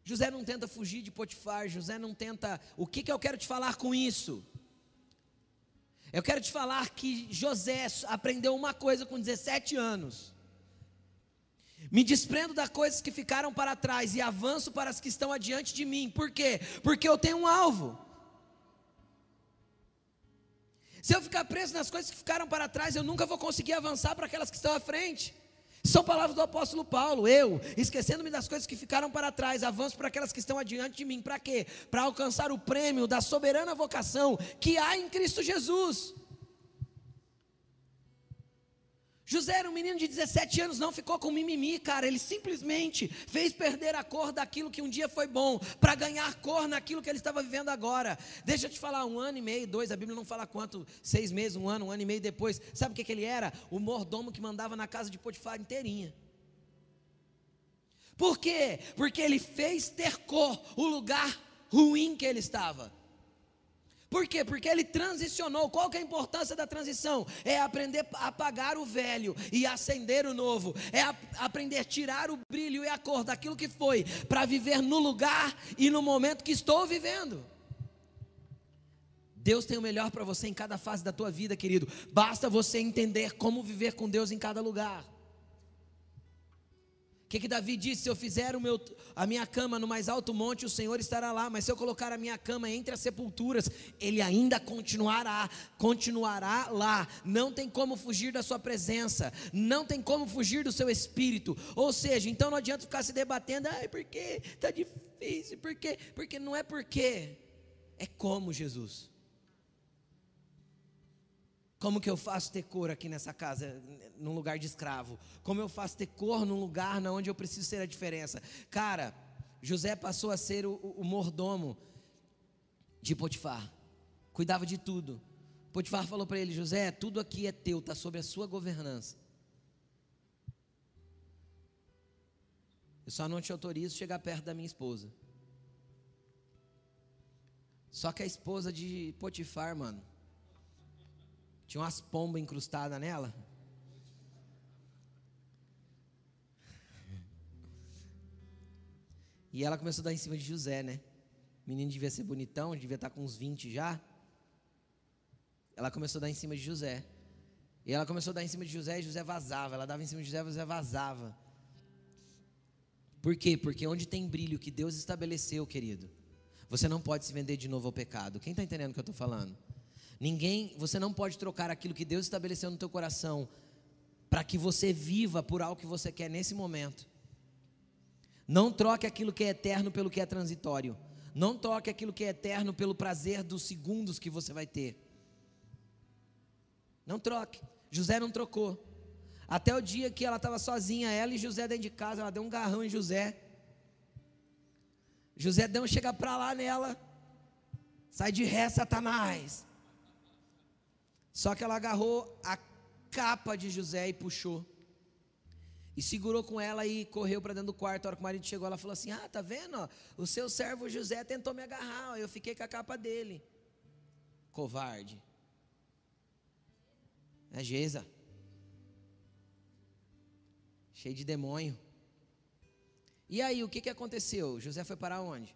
Speaker 1: José não tenta fugir de Potifar, José não tenta. O que, que eu quero te falar com isso? Eu quero te falar que José aprendeu uma coisa com 17 anos. Me desprendo das coisas que ficaram para trás e avanço para as que estão adiante de mim. Por quê? Porque eu tenho um alvo. Se eu ficar preso nas coisas que ficaram para trás, eu nunca vou conseguir avançar para aquelas que estão à frente. São palavras do apóstolo Paulo. Eu, esquecendo-me das coisas que ficaram para trás, avanço para aquelas que estão adiante de mim. Para quê? Para alcançar o prêmio da soberana vocação que há em Cristo Jesus. José era um menino de 17 anos, não ficou com mimimi, cara. Ele simplesmente fez perder a cor daquilo que um dia foi bom, para ganhar cor naquilo que ele estava vivendo agora. Deixa eu te falar, um ano e meio, dois, a Bíblia não fala quanto, seis meses, um ano, um ano e meio depois. Sabe o que, que ele era? O mordomo que mandava na casa de Potifar inteirinha. Por quê? Porque ele fez ter cor o lugar ruim que ele estava. Por quê? Porque ele transicionou. Qual que é a importância da transição? É aprender a apagar o velho e acender o novo. É a, aprender a tirar o brilho e a cor daquilo que foi para viver no lugar e no momento que estou vivendo. Deus tem o melhor para você em cada fase da tua vida, querido. Basta você entender como viver com Deus em cada lugar que, que Davi disse? Se eu fizer meu, a minha cama no mais alto monte, o Senhor estará lá. Mas se eu colocar a minha cama entre as sepulturas, Ele ainda continuará, continuará lá. Não tem como fugir da Sua presença, não tem como fugir do Seu Espírito. Ou seja, então não adianta ficar se debatendo, ai, porque está difícil, porque, porque não é porque, é como Jesus. Como que eu faço ter cor aqui nessa casa, num lugar de escravo? Como eu faço ter cor num lugar onde eu preciso ser a diferença? Cara, José passou a ser o, o mordomo de Potifar, cuidava de tudo. Potifar falou para ele: José, tudo aqui é teu, está sob a sua governança. Eu só não te autorizo chegar perto da minha esposa. Só que a esposa de Potifar, mano, tinha umas pombas incrustadas nela. E ela começou a dar em cima de José, né? O menino devia ser bonitão, devia estar com uns 20 já. Ela começou a dar em cima de José. E ela começou a dar em cima de José e José vazava. Ela dava em cima de José e José vazava. Por quê? Porque onde tem brilho que Deus estabeleceu, querido, você não pode se vender de novo ao pecado. Quem está entendendo o que eu estou falando? Ninguém, você não pode trocar aquilo que Deus estabeleceu no teu coração para que você viva por algo que você quer nesse momento. Não troque aquilo que é eterno pelo que é transitório. Não troque aquilo que é eterno pelo prazer dos segundos que você vai ter. Não troque. José não trocou. Até o dia que ela estava sozinha, ela e José dentro de casa, ela deu um garrão em José. José deu um chega para lá nela. Sai de ré, Satanás. Só que ela agarrou a capa de José e puxou. E segurou com ela e correu para dentro do quarto. A hora que o marido chegou, ela falou assim: Ah, tá vendo? O seu servo José tentou me agarrar. Eu fiquei com a capa dele. Covarde. É Geza. Cheio de demônio. E aí, o que, que aconteceu? José foi para onde?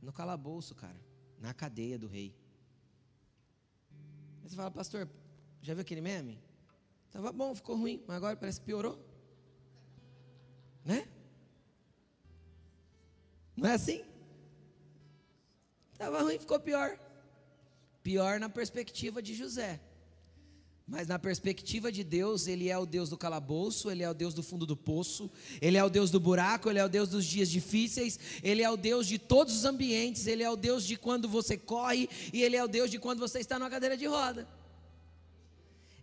Speaker 1: No calabouço, cara. Na cadeia do rei. Aí você fala, pastor, já viu aquele meme? Estava bom, ficou ruim, mas agora parece que piorou. Né? Não é assim? Estava ruim, ficou pior. Pior na perspectiva de José. Mas na perspectiva de Deus, Ele é o Deus do calabouço, Ele é o Deus do fundo do poço, Ele é o Deus do buraco, Ele é o Deus dos dias difíceis, Ele é o Deus de todos os ambientes, Ele é o Deus de quando você corre e Ele é o Deus de quando você está numa cadeira de roda.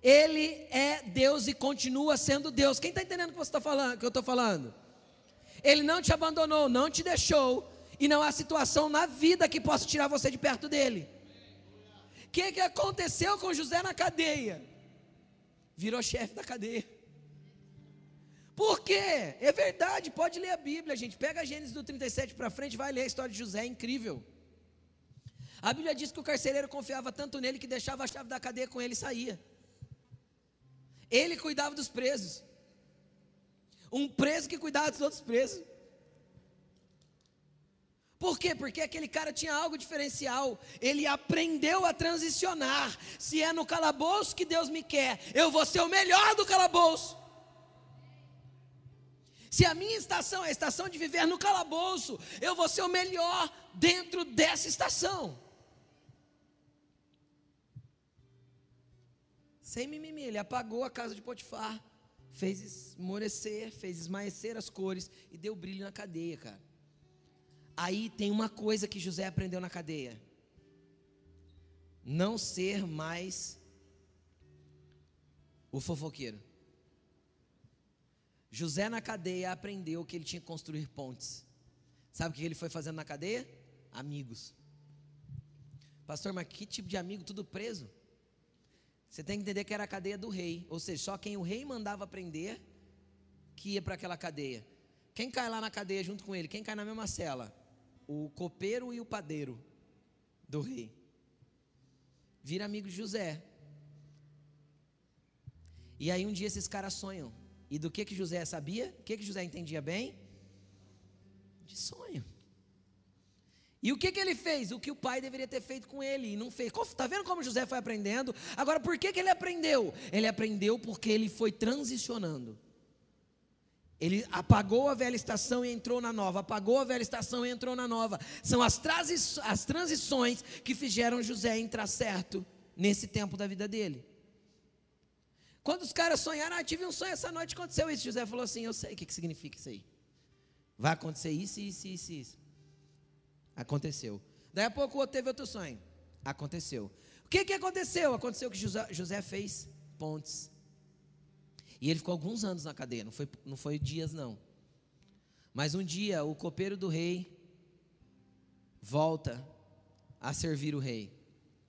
Speaker 1: Ele é Deus e continua sendo Deus. Quem está entendendo o que está falando? Que eu estou falando? Ele não te abandonou, não te deixou, e não há situação na vida que possa tirar você de perto dele. O que, que aconteceu com José na cadeia? Virou chefe da cadeia. Por quê? É verdade, pode ler a Bíblia, gente. Pega a Gênesis do 37 para frente, vai ler a história de José, é incrível. A Bíblia diz que o carcereiro confiava tanto nele que deixava a chave da cadeia com ele e saía. Ele cuidava dos presos. Um preso que cuidava dos outros presos. Por quê? Porque aquele cara tinha algo diferencial. Ele aprendeu a transicionar. Se é no calabouço que Deus me quer, eu vou ser o melhor do calabouço. Se a minha estação é a estação de viver no calabouço, eu vou ser o melhor dentro dessa estação. Sem mimimi, ele apagou a casa de Potifar, fez esmorecer, fez esmaecer as cores e deu brilho na cadeia, cara. Aí tem uma coisa que José aprendeu na cadeia: não ser mais o fofoqueiro. José na cadeia aprendeu que ele tinha que construir pontes. Sabe o que ele foi fazendo na cadeia? Amigos. Pastor, mas que tipo de amigo? Tudo preso? Você tem que entender que era a cadeia do rei, ou seja, só quem o rei mandava prender que ia para aquela cadeia. Quem cai lá na cadeia junto com ele? Quem cai na mesma cela? O copeiro e o padeiro do rei. Vira amigo de José. E aí um dia esses caras sonham. E do que que José sabia? O que que José entendia bem? De sonho. E o que, que ele fez? O que o pai deveria ter feito com ele e não fez. Está vendo como José foi aprendendo? Agora, por que, que ele aprendeu? Ele aprendeu porque ele foi transicionando. Ele apagou a velha estação e entrou na nova, apagou a velha estação e entrou na nova. São as, as transições que fizeram José entrar certo nesse tempo da vida dele. Quando os caras sonharam, ah, tive um sonho essa noite, aconteceu isso. José falou assim: Eu sei o que, que significa isso aí. Vai acontecer isso, isso, isso, isso. Aconteceu. Daí a pouco o outro teve outro sonho. Aconteceu. O que, que aconteceu? Aconteceu que José, José fez pontes. E ele ficou alguns anos na cadeia, não foi, não foi dias não. Mas um dia o copeiro do rei volta a servir o rei.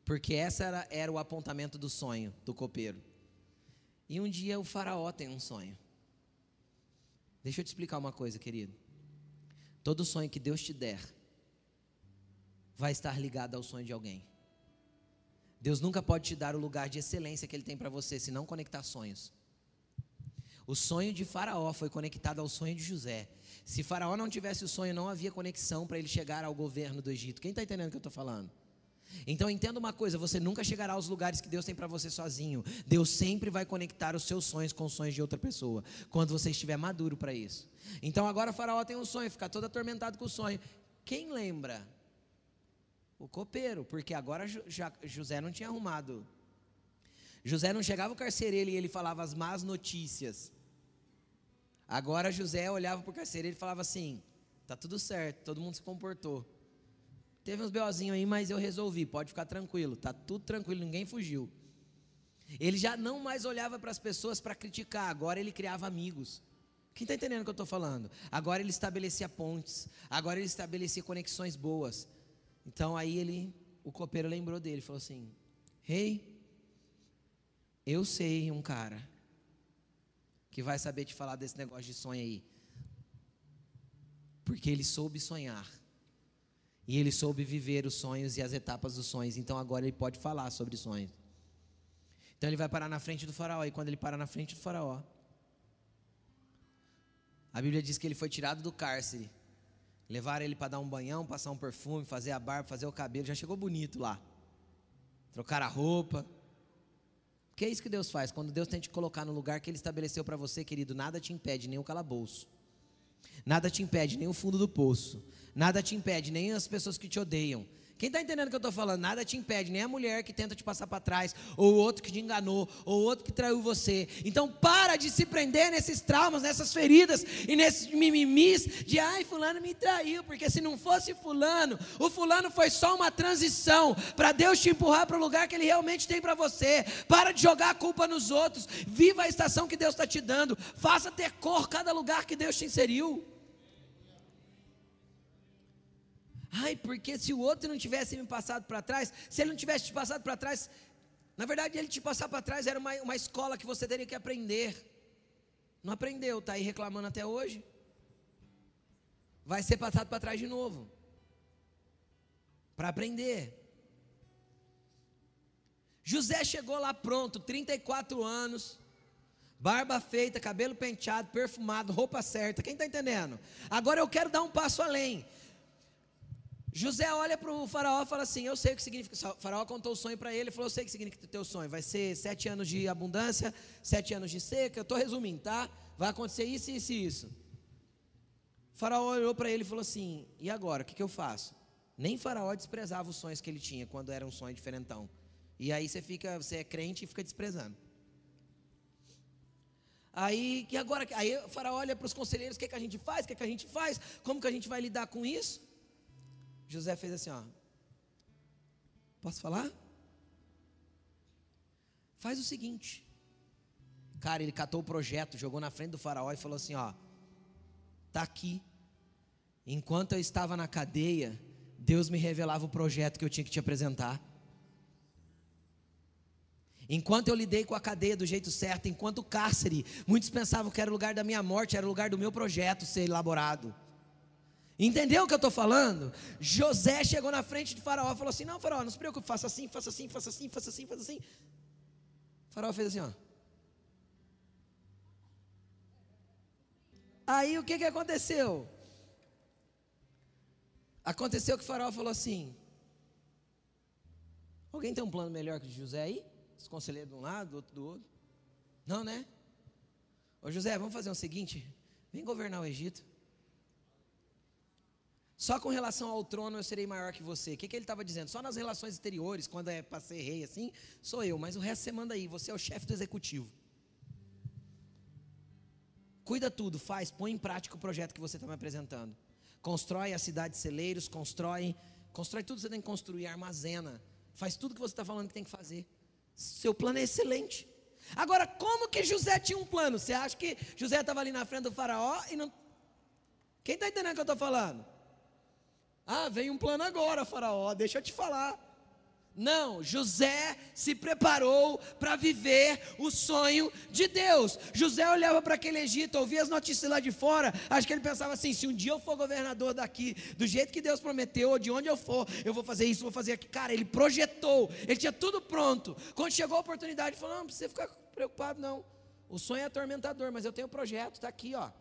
Speaker 1: Porque essa era, era o apontamento do sonho do copeiro. E um dia o faraó tem um sonho. Deixa eu te explicar uma coisa, querido. Todo sonho que Deus te der, vai estar ligado ao sonho de alguém. Deus nunca pode te dar o lugar de excelência que Ele tem para você se não conectar sonhos. O sonho de Faraó foi conectado ao sonho de José. Se Faraó não tivesse o sonho, não havia conexão para ele chegar ao governo do Egito. Quem está entendendo o que eu estou falando? Então entenda uma coisa: você nunca chegará aos lugares que Deus tem para você sozinho. Deus sempre vai conectar os seus sonhos com os sonhos de outra pessoa, quando você estiver maduro para isso. Então agora Faraó tem um sonho, fica todo atormentado com o sonho. Quem lembra? O copeiro, porque agora José não tinha arrumado. José não chegava o carcereiro e ele falava as más notícias. Agora José olhava para o carcereiro e falava assim: tá tudo certo, todo mundo se comportou. Teve uns BOzinhos aí, mas eu resolvi, pode ficar tranquilo, tá tudo tranquilo, ninguém fugiu. Ele já não mais olhava para as pessoas para criticar, agora ele criava amigos. Quem está entendendo o que eu estou falando? Agora ele estabelecia pontes, agora ele estabelecia conexões boas. Então aí ele, o copeiro lembrou dele, falou assim: Rei, hey, eu sei um cara que vai saber te falar desse negócio de sonho aí. Porque ele soube sonhar. E ele soube viver os sonhos e as etapas dos sonhos. Então agora ele pode falar sobre sonhos. Então ele vai parar na frente do faraó. E quando ele para na frente do faraó, a Bíblia diz que ele foi tirado do cárcere. Levaram ele para dar um banhão, passar um perfume, fazer a barba, fazer o cabelo. Já chegou bonito lá. Trocar a roupa. Porque é isso que Deus faz. Quando Deus tem te colocar no lugar que Ele estabeleceu para você, querido, nada te impede, nem o calabouço. Nada te impede, nem o fundo do poço. Nada te impede, nem as pessoas que te odeiam. Quem está entendendo o que eu estou falando? Nada te impede, nem a mulher que tenta te passar para trás, ou o outro que te enganou, ou o outro que traiu você. Então para de se prender nesses traumas, nessas feridas e nesses mimimis de ai, fulano me traiu, porque se não fosse fulano, o fulano foi só uma transição para Deus te empurrar para o lugar que ele realmente tem para você. Para de jogar a culpa nos outros. Viva a estação que Deus está te dando. Faça ter cor cada lugar que Deus te inseriu. Ai, porque se o outro não tivesse me passado para trás, se ele não tivesse te passado para trás, na verdade ele te passar para trás era uma, uma escola que você teria que aprender. Não aprendeu, está aí reclamando até hoje. Vai ser passado para trás de novo. Para aprender. José chegou lá pronto, 34 anos, barba feita, cabelo penteado, perfumado, roupa certa. Quem está entendendo? Agora eu quero dar um passo além. José olha para o faraó e fala assim: Eu sei o que significa. O faraó contou o sonho para ele e falou: Eu sei o que significa o teu sonho. Vai ser sete anos de abundância, sete anos de seca. Eu estou resumindo, tá? Vai acontecer isso, isso e isso. O faraó olhou para ele e falou assim: E agora? O que, que eu faço? Nem faraó desprezava os sonhos que ele tinha quando era um sonho diferentão. E aí você fica, você é crente e fica desprezando. Aí, e agora? Aí o faraó olha para os conselheiros: O que, que a gente faz? O que, que a gente faz? Como que a gente vai lidar com isso? José fez assim, ó. Posso falar? Faz o seguinte. Cara, ele catou o projeto, jogou na frente do faraó e falou assim, ó: Tá aqui. Enquanto eu estava na cadeia, Deus me revelava o projeto que eu tinha que te apresentar. Enquanto eu lidei com a cadeia do jeito certo, enquanto o cárcere, muitos pensavam que era o lugar da minha morte, era o lugar do meu projeto ser elaborado. Entendeu o que eu estou falando? José chegou na frente de Faraó e falou assim: Não, Faraó, não se preocupe, faça assim, faça assim, faça assim, faça assim, faça assim. Faraó fez assim, ó. Aí o que, que aconteceu? Aconteceu que faraó falou assim: Alguém tem um plano melhor que o de José aí? Os conselheiros de um lado, outro do outro. Não, né? Ô José, vamos fazer o seguinte: vem governar o Egito. Só com relação ao trono eu serei maior que você. O que, que ele estava dizendo? Só nas relações exteriores, quando é para ser rei assim, sou eu, mas o resto você manda aí, você é o chefe do executivo. Cuida tudo, faz, põe em prática o projeto que você está me apresentando. Constrói a cidade de celeiros, constrói, constrói tudo que você tem que construir, armazena, faz tudo que você está falando que tem que fazer. Seu plano é excelente. Agora, como que José tinha um plano? Você acha que José estava ali na frente do faraó e não. Quem está entendendo o que eu estou falando? Ah, vem um plano agora, Faraó, deixa eu te falar. Não, José se preparou para viver o sonho de Deus. José olhava para aquele Egito, ouvia as notícias lá de fora. Acho que ele pensava assim: se um dia eu for governador daqui, do jeito que Deus prometeu, ou de onde eu for, eu vou fazer isso, vou fazer aquilo. Cara, ele projetou, ele tinha tudo pronto. Quando chegou a oportunidade, ele falou: Não, não precisa ficar preocupado, não. O sonho é atormentador, mas eu tenho o projeto, está aqui, ó.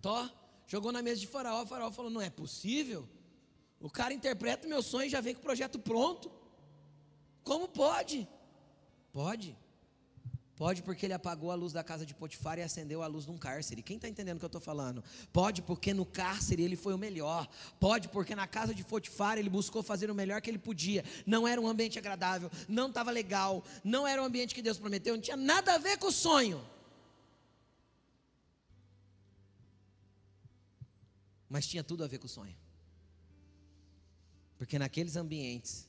Speaker 1: Tó, jogou na mesa de faraó, faraó falou: não é possível. O cara interpreta o meu sonho e já vem com o projeto pronto. Como pode? Pode. Pode porque ele apagou a luz da casa de Potifar e acendeu a luz de um cárcere. Quem está entendendo o que eu estou falando? Pode porque no cárcere ele foi o melhor. Pode porque na casa de Potifar ele buscou fazer o melhor que ele podia. Não era um ambiente agradável, não estava legal, não era um ambiente que Deus prometeu, não tinha nada a ver com o sonho. Mas tinha tudo a ver com o sonho. Porque naqueles ambientes,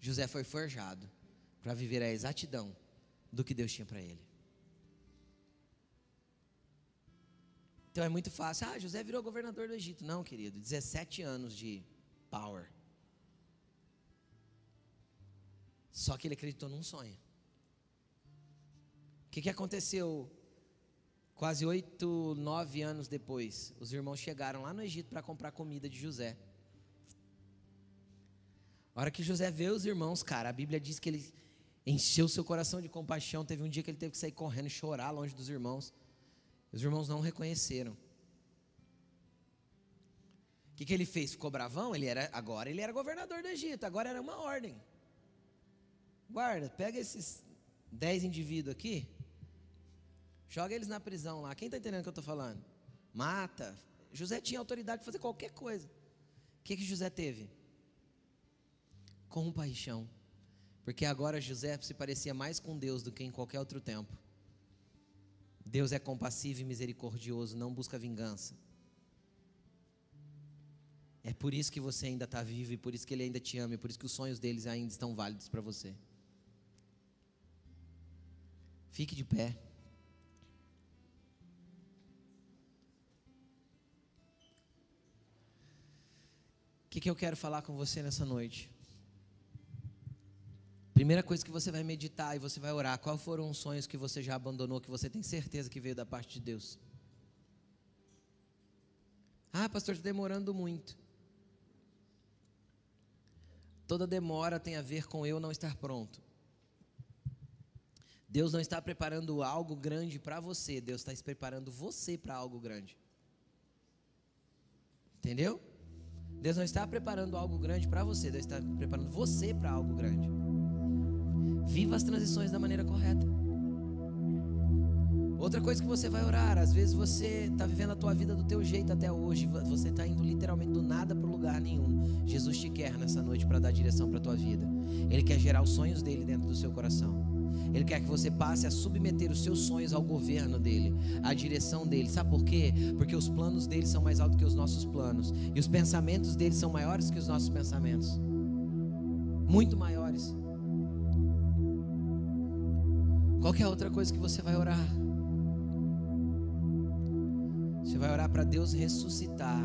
Speaker 1: José foi forjado para viver a exatidão do que Deus tinha para ele. Então é muito fácil. Ah, José virou governador do Egito. Não, querido, 17 anos de power. Só que ele acreditou num sonho. O que, que aconteceu quase oito, nove anos depois? Os irmãos chegaram lá no Egito para comprar comida de José. A hora que José vê os irmãos, cara, a Bíblia diz que ele encheu seu coração de compaixão. Teve um dia que ele teve que sair correndo e chorar longe dos irmãos. Os irmãos não reconheceram. O que, que ele fez? Ficou bravão? Ele era, agora ele era governador do Egito, agora era uma ordem. Guarda, pega esses dez indivíduos aqui, joga eles na prisão lá. Quem está entendendo o que eu estou falando? Mata. José tinha autoridade de fazer qualquer coisa. O que, que José teve? Compaixão. Porque agora José se parecia mais com Deus do que em qualquer outro tempo. Deus é compassivo e misericordioso, não busca vingança. É por isso que você ainda está vivo e por isso que Ele ainda te ama e por isso que os sonhos deles ainda estão válidos para você. Fique de pé. O que, que eu quero falar com você nessa noite? Primeira coisa que você vai meditar e você vai orar, quais foram os sonhos que você já abandonou, que você tem certeza que veio da parte de Deus? Ah, pastor, está demorando muito. Toda demora tem a ver com eu não estar pronto. Deus não está preparando algo grande para você, Deus está preparando você para algo grande. Entendeu? Deus não está preparando algo grande para você, Deus está preparando você para algo grande. Viva as transições da maneira correta. Outra coisa que você vai orar, às vezes você está vivendo a tua vida do teu jeito até hoje, você está indo literalmente do nada para lugar nenhum. Jesus te quer nessa noite para dar direção para a tua vida. Ele quer gerar os sonhos dele dentro do seu coração. Ele quer que você passe a submeter os seus sonhos ao governo dele, à direção dele. Sabe por quê? Porque os planos dele são mais altos que os nossos planos, e os pensamentos dele são maiores que os nossos pensamentos muito maiores. Qualquer outra coisa que você vai orar. Você vai orar para Deus ressuscitar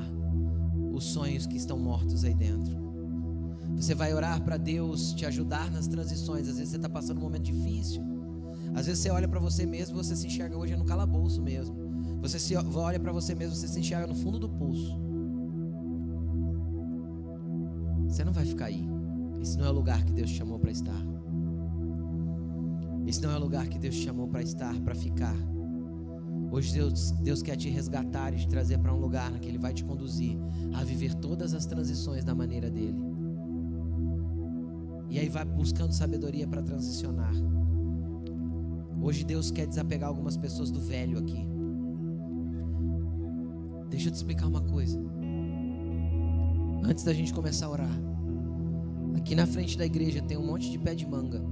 Speaker 1: os sonhos que estão mortos aí dentro. Você vai orar para Deus te ajudar nas transições. Às vezes você está passando um momento difícil. Às vezes você olha para você mesmo, você se enxerga hoje no calabouço mesmo. Você se olha para você mesmo, você se enxerga no fundo do pulso. Você não vai ficar aí. Esse não é o lugar que Deus te chamou para estar. Esse não é o lugar que Deus te chamou para estar, para ficar. Hoje Deus, Deus quer te resgatar e te trazer para um lugar que Ele vai te conduzir a viver todas as transições da maneira dele. E aí vai buscando sabedoria para transicionar. Hoje Deus quer desapegar algumas pessoas do velho aqui. Deixa eu te explicar uma coisa. Antes da gente começar a orar, aqui na frente da igreja tem um monte de pé de manga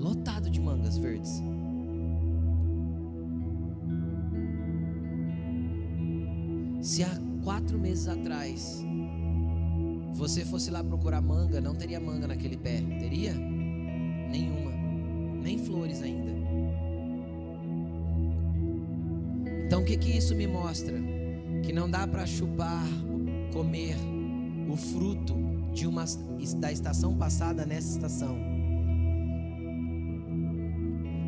Speaker 1: lotado de mangas verdes. Se há quatro meses atrás você fosse lá procurar manga, não teria manga naquele pé, teria? Nenhuma, nem flores ainda. Então o que que isso me mostra? Que não dá para chupar, comer o fruto de uma da estação passada nessa estação.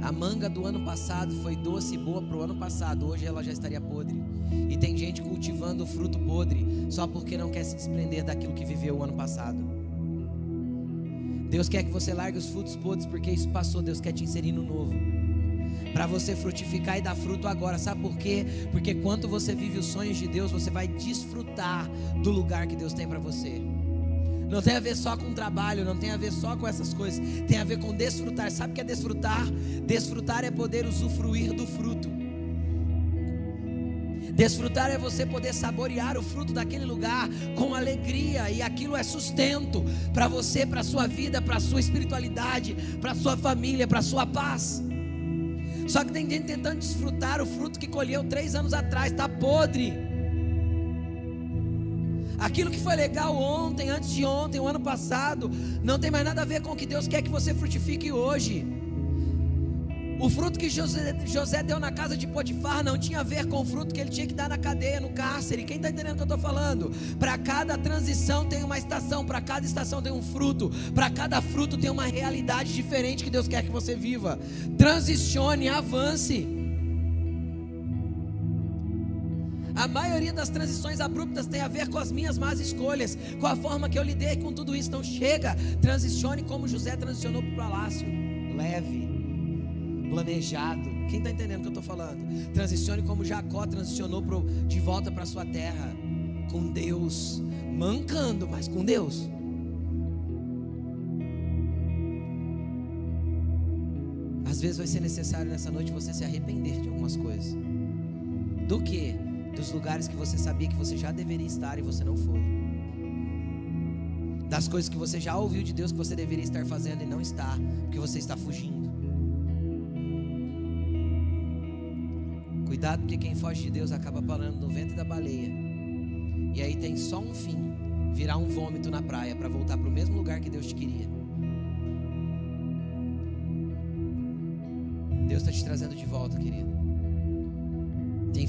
Speaker 1: A manga do ano passado foi doce e boa para o ano passado, hoje ela já estaria podre. E tem gente cultivando o fruto podre só porque não quer se desprender daquilo que viveu o ano passado. Deus quer que você largue os frutos podres porque isso passou, Deus quer te inserir no novo. para você frutificar e dar fruto agora. Sabe por quê? Porque quando você vive os sonhos de Deus, você vai desfrutar do lugar que Deus tem para você. Não tem a ver só com trabalho, não tem a ver só com essas coisas. Tem a ver com desfrutar. Sabe o que é desfrutar? Desfrutar é poder usufruir do fruto. Desfrutar é você poder saborear o fruto daquele lugar com alegria, e aquilo é sustento para você, para a sua vida, para a sua espiritualidade, para a sua família, para a sua paz. Só que tem gente tentando desfrutar o fruto que colheu três anos atrás, está podre. Aquilo que foi legal ontem, antes de ontem, o ano passado, não tem mais nada a ver com o que Deus quer que você frutifique hoje. O fruto que José, José, deu na casa de Potifar não tinha a ver com o fruto que ele tinha que dar na cadeia, no cárcere. Quem está entendendo o que eu estou falando? Para cada transição tem uma estação, para cada estação tem um fruto, para cada fruto tem uma realidade diferente que Deus quer que você viva. Transicione, avance. A maioria das transições abruptas tem a ver com as minhas más escolhas, com a forma que eu lidei com tudo isso. Então chega, transicione como José transicionou para o palácio, leve, planejado. Quem está entendendo o que eu estou falando? Transicione como Jacó transicionou pro, de volta para sua terra, com Deus, mancando, mas com Deus. Às vezes vai ser necessário nessa noite você se arrepender de algumas coisas. Do que? Dos lugares que você sabia que você já deveria estar e você não foi. Das coisas que você já ouviu de Deus que você deveria estar fazendo e não está, porque você está fugindo. Cuidado, porque quem foge de Deus acaba parando no ventre da baleia. E aí tem só um fim: virar um vômito na praia para voltar para o mesmo lugar que Deus te queria. Deus está te trazendo de volta, querido.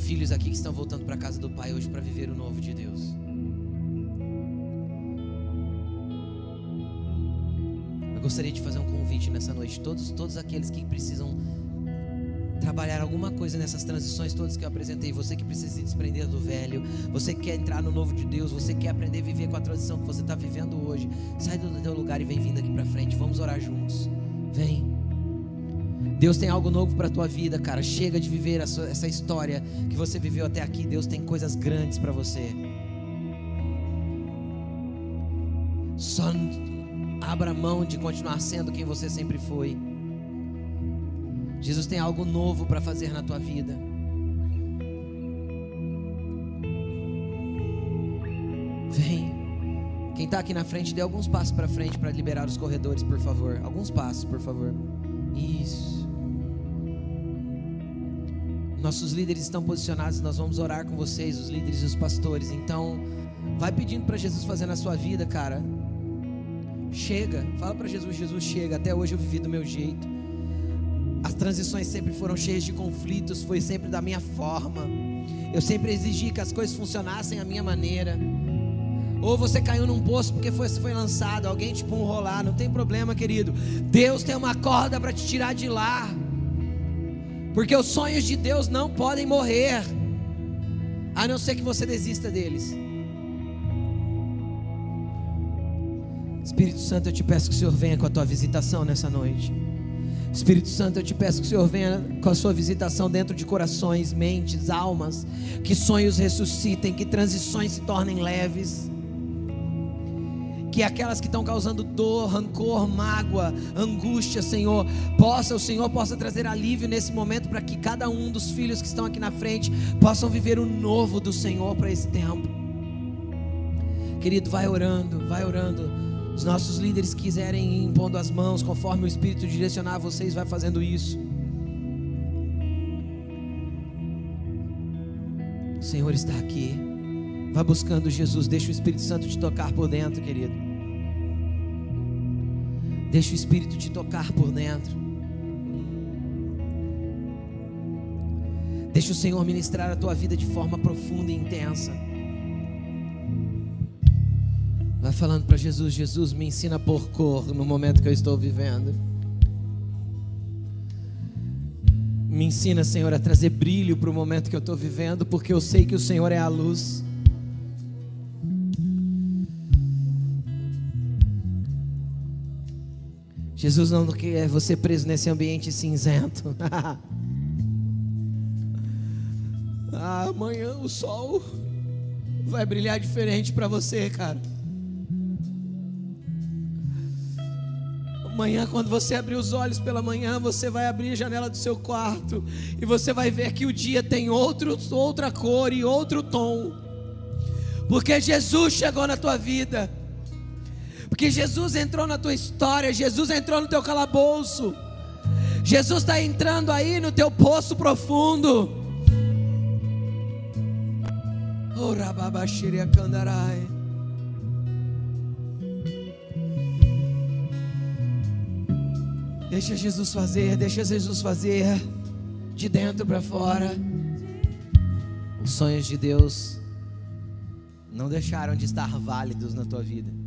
Speaker 1: Filhos aqui que estão voltando para a casa do Pai hoje para viver o novo de Deus. Eu gostaria de fazer um convite nessa noite. Todos, todos aqueles que precisam trabalhar alguma coisa nessas transições todas que eu apresentei. Você que precisa se desprender do velho, você que quer entrar no novo de Deus, você que quer aprender a viver com a transição que você está vivendo hoje. Sai do teu lugar e vem vindo aqui para frente. Vamos orar juntos. Vem. Deus tem algo novo para tua vida, cara. Chega de viver essa história que você viveu até aqui. Deus tem coisas grandes para você. Só abra mão de continuar sendo quem você sempre foi. Jesus tem algo novo para fazer na tua vida. Vem. Quem está aqui na frente, dê alguns passos para frente para liberar os corredores, por favor. Alguns passos, por favor. Nossos líderes estão posicionados, nós vamos orar com vocês, os líderes e os pastores. Então, vai pedindo para Jesus fazer na sua vida, cara. Chega, fala para Jesus, Jesus chega. Até hoje eu vivi do meu jeito. As transições sempre foram cheias de conflitos, foi sempre da minha forma. Eu sempre exigi que as coisas funcionassem à minha maneira. Ou você caiu num poço porque foi, foi lançado, alguém te tipo, um rolar, não tem problema, querido. Deus tem uma corda para te tirar de lá. Porque os sonhos de Deus não podem morrer, a não ser que você desista deles. Espírito Santo, eu te peço que o Senhor venha com a tua visitação nessa noite. Espírito Santo, eu te peço que o Senhor venha com a sua visitação dentro de corações, mentes, almas, que sonhos ressuscitem, que transições se tornem leves que aquelas que estão causando dor, rancor, mágoa, angústia, Senhor, possa o Senhor possa trazer alívio nesse momento para que cada um dos filhos que estão aqui na frente possam viver o novo do Senhor para esse tempo. Querido, vai orando, vai orando. Os nossos líderes quiserem ir impondo as mãos conforme o Espírito direcionar vocês, vai fazendo isso. O Senhor está aqui. Vá buscando Jesus, deixa o Espírito Santo te tocar por dentro, querido. Deixa o Espírito te tocar por dentro. Deixa o Senhor ministrar a tua vida de forma profunda e intensa. Vai falando para Jesus: Jesus, me ensina por cor no momento que eu estou vivendo. Me ensina, Senhor, a trazer brilho para o momento que eu estou vivendo, porque eu sei que o Senhor é a luz. Jesus não quer você preso nesse ambiente cinzento. Amanhã o sol vai brilhar diferente para você, cara. Amanhã, quando você abrir os olhos pela manhã, você vai abrir a janela do seu quarto e você vai ver que o dia tem outro, outra cor e outro tom, porque Jesus chegou na tua vida, porque Jesus entrou na tua história, Jesus entrou no teu calabouço, Jesus está entrando aí no teu poço profundo. Oh. Deixa Jesus fazer, deixa Jesus fazer de dentro para fora. Os sonhos de Deus não deixaram de estar válidos na tua vida.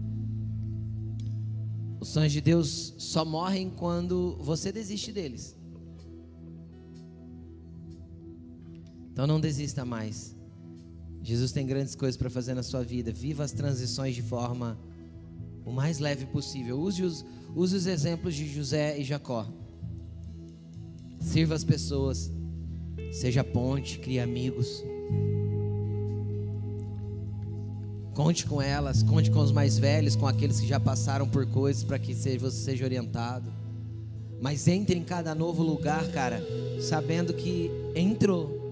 Speaker 1: Os sonhos de Deus só morrem quando você desiste deles. Então não desista mais. Jesus tem grandes coisas para fazer na sua vida. Viva as transições de forma o mais leve possível. Use os, use os exemplos de José e Jacó. Sirva as pessoas. Seja ponte, crie amigos. Conte com elas, conte com os mais velhos, com aqueles que já passaram por coisas para que você seja orientado. Mas entre em cada novo lugar, cara, sabendo que entrou.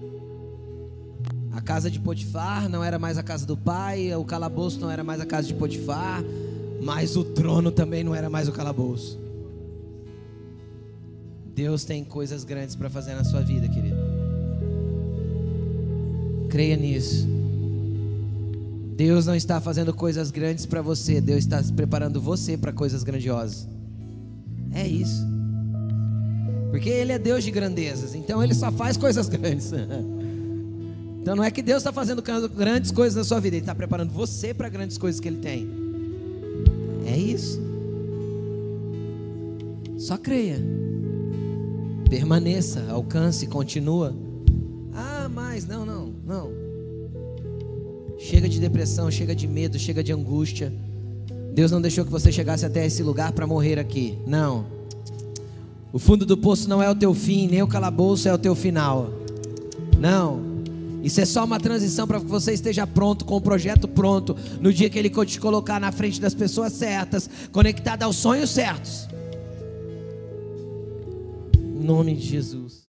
Speaker 1: A casa de Potifar não era mais a casa do pai, o calabouço não era mais a casa de Potifar, mas o trono também não era mais o calabouço. Deus tem coisas grandes para fazer na sua vida, querido. Creia nisso. Deus não está fazendo coisas grandes para você, Deus está preparando você para coisas grandiosas. É isso. Porque Ele é Deus de grandezas, então Ele só faz coisas grandes. Então não é que Deus está fazendo grandes coisas na sua vida, Ele está preparando você para grandes coisas que Ele tem. É isso. Só creia. Permaneça, alcance, continua. Ah, mas não, não, não. Chega de depressão, chega de medo, chega de angústia. Deus não deixou que você chegasse até esse lugar para morrer aqui. Não. O fundo do poço não é o teu fim, nem o calabouço é o teu final. Não. Isso é só uma transição para que você esteja pronto, com o projeto pronto, no dia que Ele te colocar na frente das pessoas certas, conectado aos sonhos certos. Em nome de Jesus.